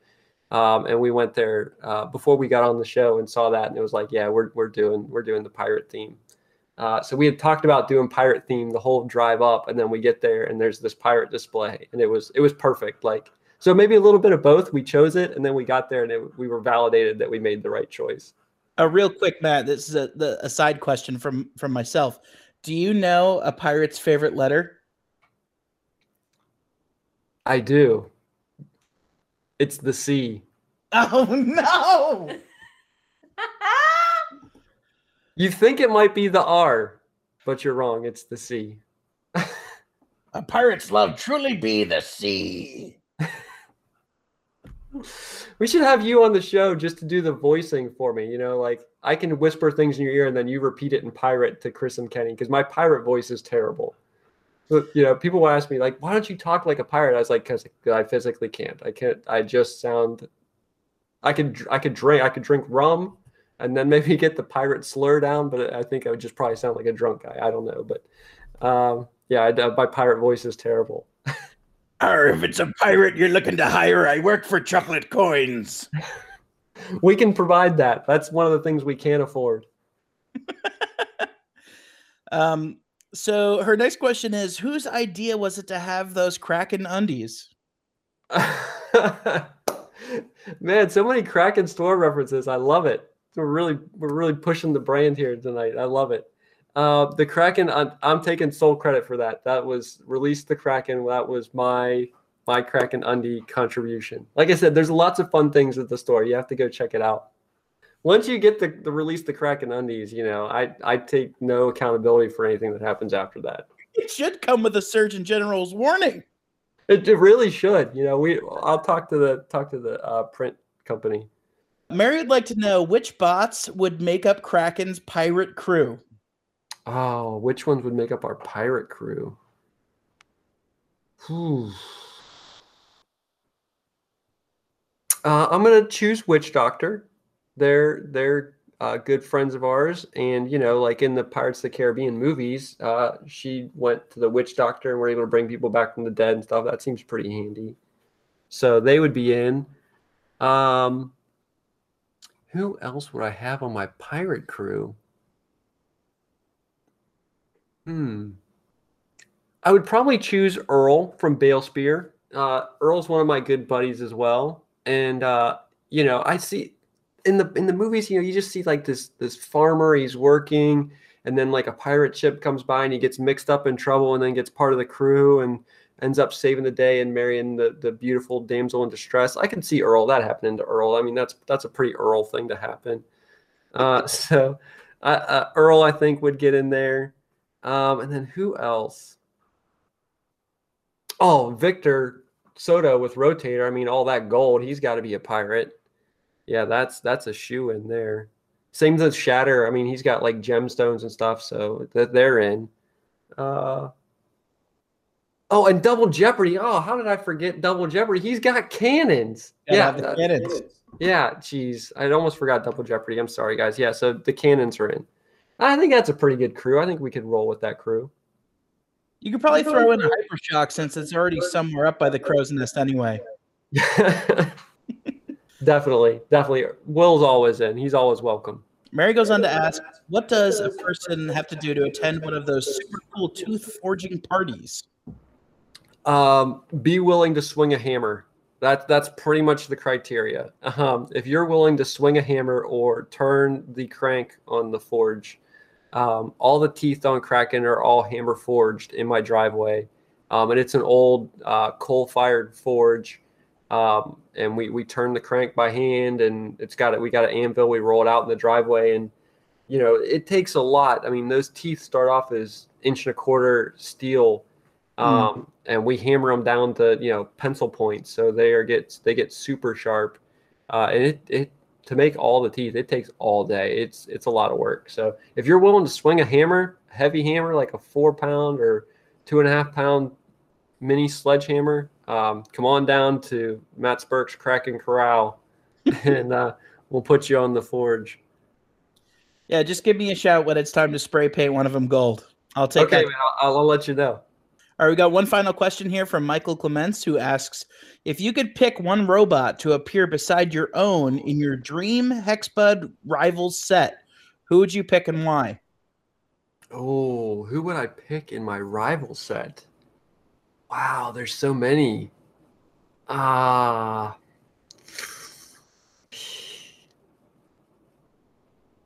Um, and we went there uh, before we got on the show and saw that, and it was like, yeah, we're we're doing we're doing the pirate theme. Uh, so we had talked about doing pirate theme the whole drive up, and then we get there and there's this pirate display, and it was it was perfect. Like so, maybe a little bit of both. We chose it, and then we got there and it, we were validated that we made the right choice. Uh, real quick, Matt, this is a, the, a side question from from myself. Do you know a pirate's favorite letter? I do. It's the C. Oh no! You think it might be the R, but you're wrong. It's the C. A pirate's love truly be the sea. We should have you on the show just to do the voicing for me. You know, like I can whisper things in your ear and then you repeat it in pirate to Chris and Kenny because my pirate voice is terrible. You know, people will ask me like, "Why don't you talk like a pirate?" I was like, "Cause I physically can't. I can't. I just sound. I could. I could drink. I could drink rum, and then maybe get the pirate slur down. But I think I would just probably sound like a drunk guy. I don't know. But um, yeah, I, my pirate voice is terrible. Or if it's a pirate you're looking to hire, I work for chocolate coins. We can provide that. That's one of the things we can't afford. Um, so her next question is whose idea was it to have those Kraken undies? Man, so many Kraken store references. I love it. We're really we're really pushing the brand here tonight. I love it. Uh, the Kraken, I'm, I'm taking sole credit for that. That was released the Kraken. That was my my Kraken undie contribution. Like I said, there's lots of fun things at the store. You have to go check it out. Once you get the, the release the Kraken undies, you know, I I take no accountability for anything that happens after that. It should come with a Surgeon General's warning. It, it really should. You know, we I'll talk to the talk to the uh, print company. Mary would like to know which bots would make up Kraken's pirate crew. Oh, which ones would make up our pirate crew? Uh, I'm gonna choose Witch Doctor. They're they're uh, good friends of ours, and you know, like in the Pirates of the Caribbean movies, uh, she went to the Witch Doctor and were able to bring people back from the dead and stuff. That seems pretty handy. So they would be in. Um, who else would I have on my pirate crew? Hmm. I would probably choose Earl from Bale Spear. Uh, Earl's one of my good buddies as well, and uh, you know, I see in the in the movies, you know, you just see like this this farmer. He's working, and then like a pirate ship comes by, and he gets mixed up in trouble, and then gets part of the crew, and ends up saving the day and marrying the the beautiful damsel in distress. I can see Earl that happening to Earl. I mean, that's that's a pretty Earl thing to happen. Uh, so uh, Earl, I think, would get in there. Um, and then who else? Oh, Victor Soto with Rotator. I mean, all that gold. He's got to be a pirate. Yeah, that's that's a shoe in there. Same as Shatter. I mean, he's got like gemstones and stuff, so that they're in. Uh, oh, and Double Jeopardy. Oh, how did I forget Double Jeopardy? He's got cannons. yeah, the cannons. Yeah, geez, I almost forgot Double Jeopardy. I'm sorry, guys. Yeah, so the cannons are in. I think that's a pretty good crew. I think we could roll with that crew. You could probably throw in a hypershock since it's already somewhere up by the crow's nest anyway. definitely, definitely. Will's always in. He's always welcome. Mary goes on to ask, "What does a person have to do to attend one of those super cool tooth forging parties?" Um, be willing to swing a hammer. That's that's pretty much the criteria. Um, if you're willing to swing a hammer or turn the crank on the forge, um, all the teeth on Kraken are all hammer forged in my driveway, um, and it's an old uh, coal-fired forge. Um, and we we turn the crank by hand, and it's got it. We got an anvil. We roll it out in the driveway, and you know it takes a lot. I mean, those teeth start off as inch and a quarter steel mm. and we hammer them down to you know pencil points, so they are get they get super sharp. Uh, and it it to make all the teeth, it takes all day. It's it's a lot of work. So if you're willing to swing a hammer, a heavy hammer like a four pound or two and a half pound mini sledgehammer, um, come on down to Matt Spurk's Kraken Corral, and uh, we'll put you on the forge. Yeah, just give me a shout when it's time to spray paint one of them gold. I'll take okay, that. Man, I'll, I'll let you know. All right, we got one final question here from Michael Clements who asks If you could pick one robot to appear beside your own in your dream Hexbug Rivals set, who would you pick and why? Oh, who would I pick in my rival set? Wow, there's so many. Ah. Uh,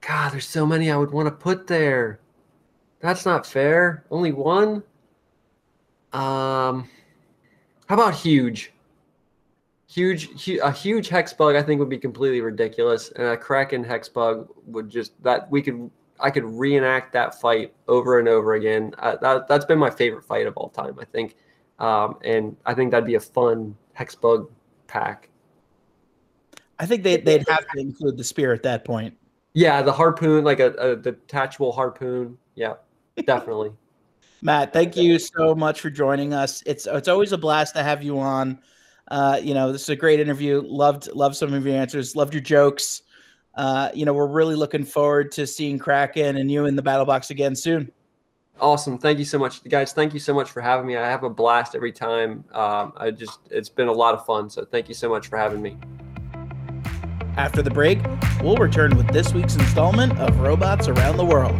God, there's so many I would want to put there. That's not fair. Only one? Um, how about huge? Huge, hu- a huge hex bug I think would be completely ridiculous, and a kraken hex bug would just that we could I could reenact that fight over and over again. Uh, that that's been my favorite fight of all time, I think, um, and I think that'd be a fun hex bug pack. I think they they'd have to include the spear at that point. Yeah, the harpoon, like a, a detachable harpoon. Yeah, definitely. Matt, thank you so much for joining us. It's it's always a blast to have you on. Uh, you know, this is a great interview. Loved loved some of your answers. Loved your jokes. Uh, you know, we're really looking forward to seeing Kraken and you in the battle box again soon. Awesome. Thank you so much, guys. Thank you so much for having me. I have a blast every time. Um, I just it's been a lot of fun. So thank you so much for having me. After the break, we'll return with this week's installment of Robots Around the World.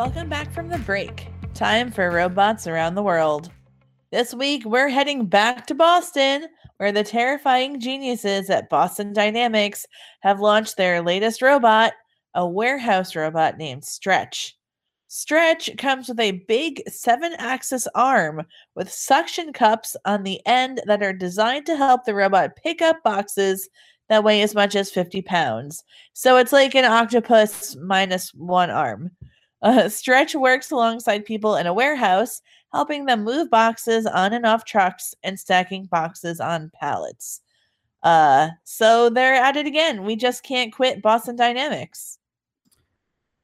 Welcome back from the break. Time for robots around the world. This week, we're heading back to Boston, where the terrifying geniuses at Boston Dynamics have launched their latest robot, a warehouse robot named Stretch. Stretch comes with a big seven axis arm with suction cups on the end that are designed to help the robot pick up boxes that weigh as much as 50 pounds. So it's like an octopus minus one arm. Uh, Stretch works alongside people in a warehouse, helping them move boxes on and off trucks and stacking boxes on pallets. Uh, so they're at it again. We just can't quit Boston Dynamics.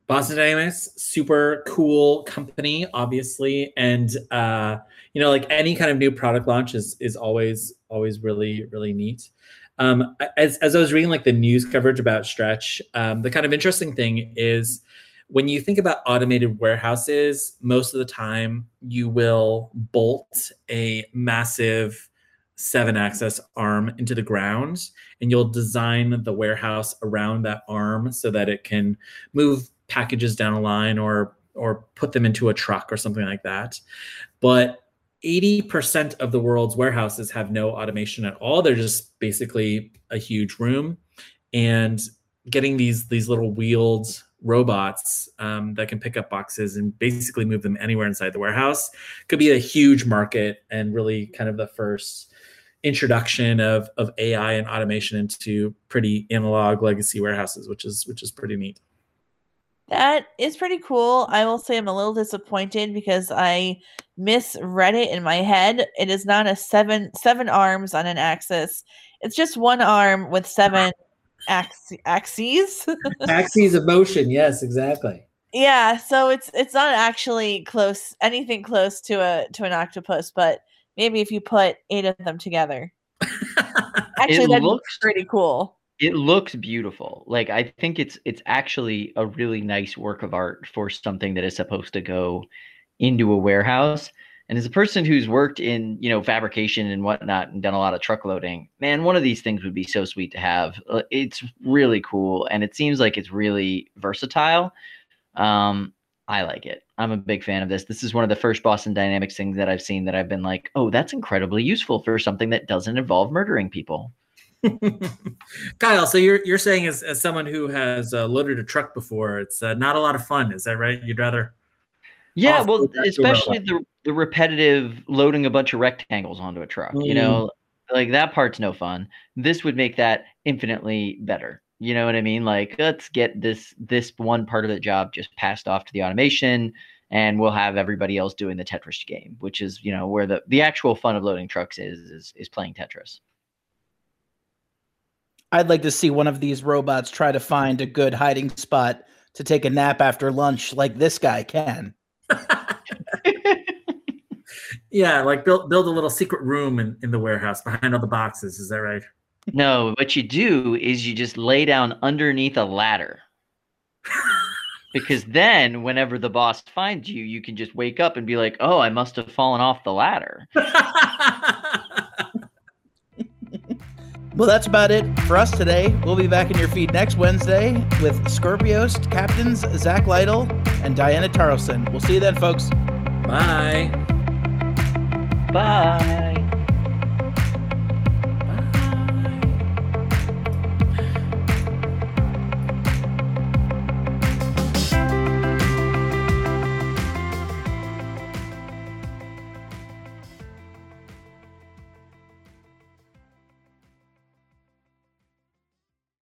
Boston Dynamics, super cool company, obviously, and uh, you know, like any kind of new product launch is is always always really really neat. Um, as as I was reading like the news coverage about Stretch, um, the kind of interesting thing is when you think about automated warehouses, most of the time you will bolt a massive seven axis arm into the ground and you'll design the warehouse around that arm so that it can move packages down a line or or put them into a truck or something like that. But 80% of the world's warehouses have no automation at all. They're just basically a huge room and getting these these little wheeled robots um, that can pick up boxes and basically move them anywhere inside the warehouse could be a huge market and really kind of the first introduction of of AI and automation into pretty analog legacy warehouses, which is which is pretty neat. That is pretty cool. I will say I'm a little disappointed because I misread it in my head. It is not a seven seven arms on an axis. It's just one arm with seven ax- axes. axes of motion. Yes, exactly. Yeah, so it's it's not actually close anything close to a to an octopus, but maybe if you put eight of them together. Actually, that looks pretty cool. It looks beautiful. Like I think it's it's actually a really nice work of art for something that is supposed to go into a warehouse. And as a person who's worked in, you know, fabrication and whatnot and done a lot of truck loading, man, one of these things would be so sweet to have. Uh, it's really cool and it seems like it's really versatile. Um, I like it. I'm a big fan of this. This is one of the first Boston Dynamics things that I've seen that I've been like, oh, that's incredibly useful for something that doesn't involve murdering people. Kyle, so you're you're saying as, as someone who has uh, loaded a truck before, it's uh, not a lot of fun. Is that right? You'd rather yeah, well, especially the the repetitive loading a bunch of rectangles onto a truck. Mm. You know, like that part's no fun. This would make that infinitely better. You know what I mean? Like, let's get this this one part of the job just passed off to the automation, and we'll have everybody else doing the Tetris game, which is you know where the the actual fun of loading trucks is is, is playing Tetris. I'd like to see one of these robots try to find a good hiding spot to take a nap after lunch, like this guy can. yeah, like build build a little secret room in, in the warehouse behind all the boxes. Is that right? No, what you do is you just lay down underneath a ladder. because then whenever the boss finds you, you can just wake up and be like, "Oh, I must have fallen off the ladder." Well, that's about it for us today. We'll be back in your feed next Wednesday with Skorpios captains Zach Lytle and Diana Tarleson. We'll see you then, folks. Bye. Bye.